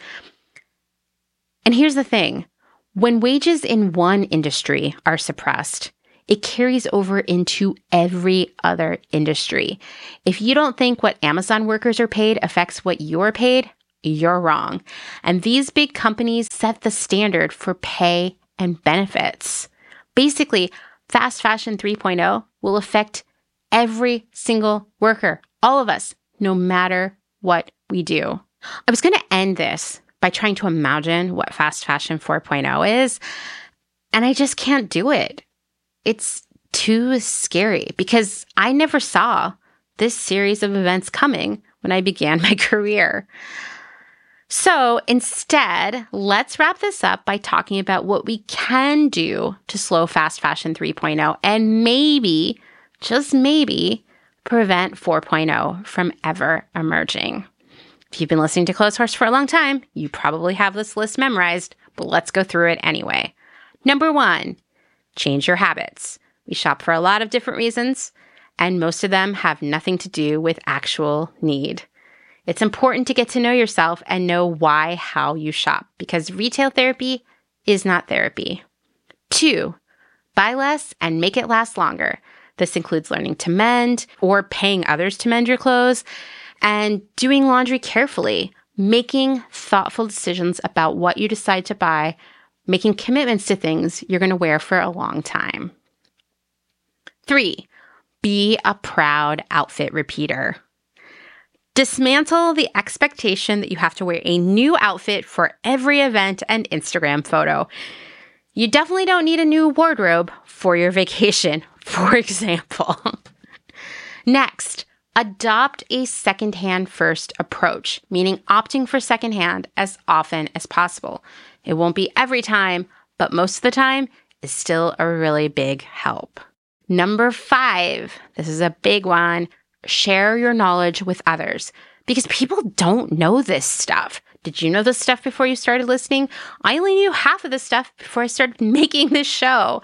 And here's the thing when wages in one industry are suppressed, it carries over into every other industry. If you don't think what Amazon workers are paid affects what you're paid, you're wrong. And these big companies set the standard for pay and benefits. Basically, fast fashion 3.0 will affect every single worker, all of us, no matter what we do. I was going to end this by trying to imagine what fast fashion 4.0 is, and I just can't do it. It's too scary because I never saw this series of events coming when I began my career. So instead, let's wrap this up by talking about what we can do to slow fast fashion 3.0 and maybe, just maybe, prevent 4.0 from ever emerging. If you've been listening to Close Clotheshorse for a long time, you probably have this list memorized, but let's go through it anyway. Number one, change your habits. We shop for a lot of different reasons, and most of them have nothing to do with actual need. It's important to get to know yourself and know why, how you shop because retail therapy is not therapy. Two, buy less and make it last longer. This includes learning to mend or paying others to mend your clothes and doing laundry carefully, making thoughtful decisions about what you decide to buy, making commitments to things you're going to wear for a long time. Three, be a proud outfit repeater. Dismantle the expectation that you have to wear a new outfit for every event and Instagram photo. You definitely don't need a new wardrobe for your vacation, for example. Next, adopt a secondhand first approach, meaning opting for secondhand as often as possible. It won't be every time, but most of the time is still a really big help. Number five, this is a big one share your knowledge with others because people don't know this stuff. Did you know this stuff before you started listening? I only knew half of this stuff before I started making this show.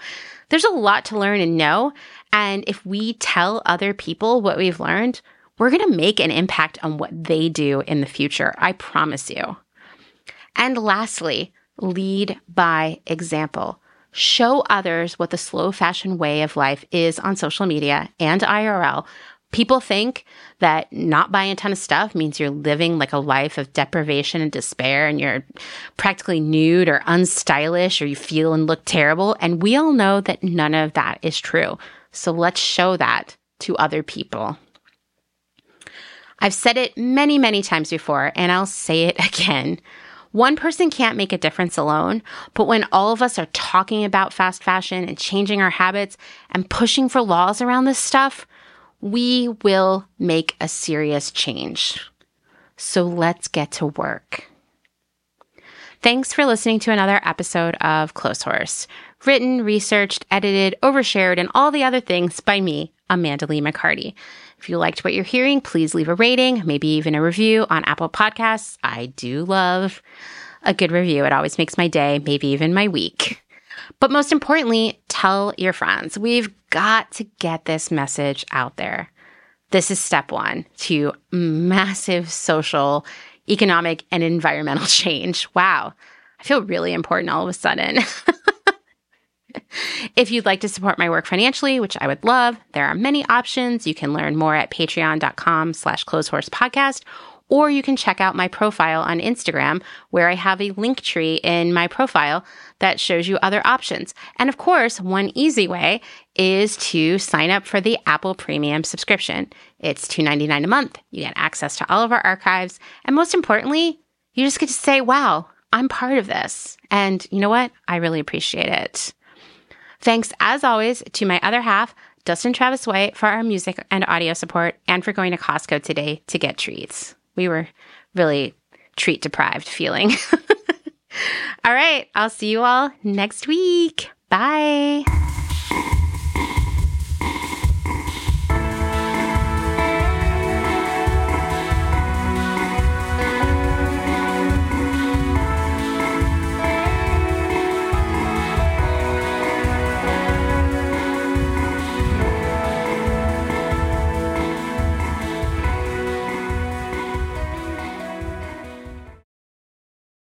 There's a lot to learn and know. And if we tell other people what we've learned, we're going to make an impact on what they do in the future. I promise you. And lastly, lead by example. Show others what the slow fashion way of life is on social media and IRL. People think that not buying a ton of stuff means you're living like a life of deprivation and despair and you're practically nude or unstylish or you feel and look terrible. And we all know that none of that is true. So let's show that to other people. I've said it many, many times before, and I'll say it again. One person can't make a difference alone, but when all of us are talking about fast fashion and changing our habits and pushing for laws around this stuff, we will make a serious change. So let's get to work. Thanks for listening to another episode of Clotheshorse, written, researched, edited, overshared, and all the other things by me, Amanda Lee McCarty. If you liked what you're hearing, please leave a rating, maybe even a review on Apple Podcasts. I do love a good review. It always makes my day, maybe even my week. But most importantly, tell your friends. We've got to get this message out there. This is step one to massive social, economic, and environmental change. Wow. I feel really important all of a sudden. if you'd like to support my work financially, which I would love, there are many options. You can learn more at patreon.com slash clotheshorse or you can check out my profile on Instagram where I have a link tree in my profile that shows you other options. And of course, one easy way is to sign up for the Apple Premium subscription. It's $2.99 a month. You get access to all of our archives. And most importantly, you just get to say, wow, I'm part of this. And you know what? I really appreciate it. Thanks, as always, to my other half, Dustin Travis White, for our music and audio support and for going to Costco today to get treats. We were really treat deprived feeling. all right, I'll see you all next week. Bye.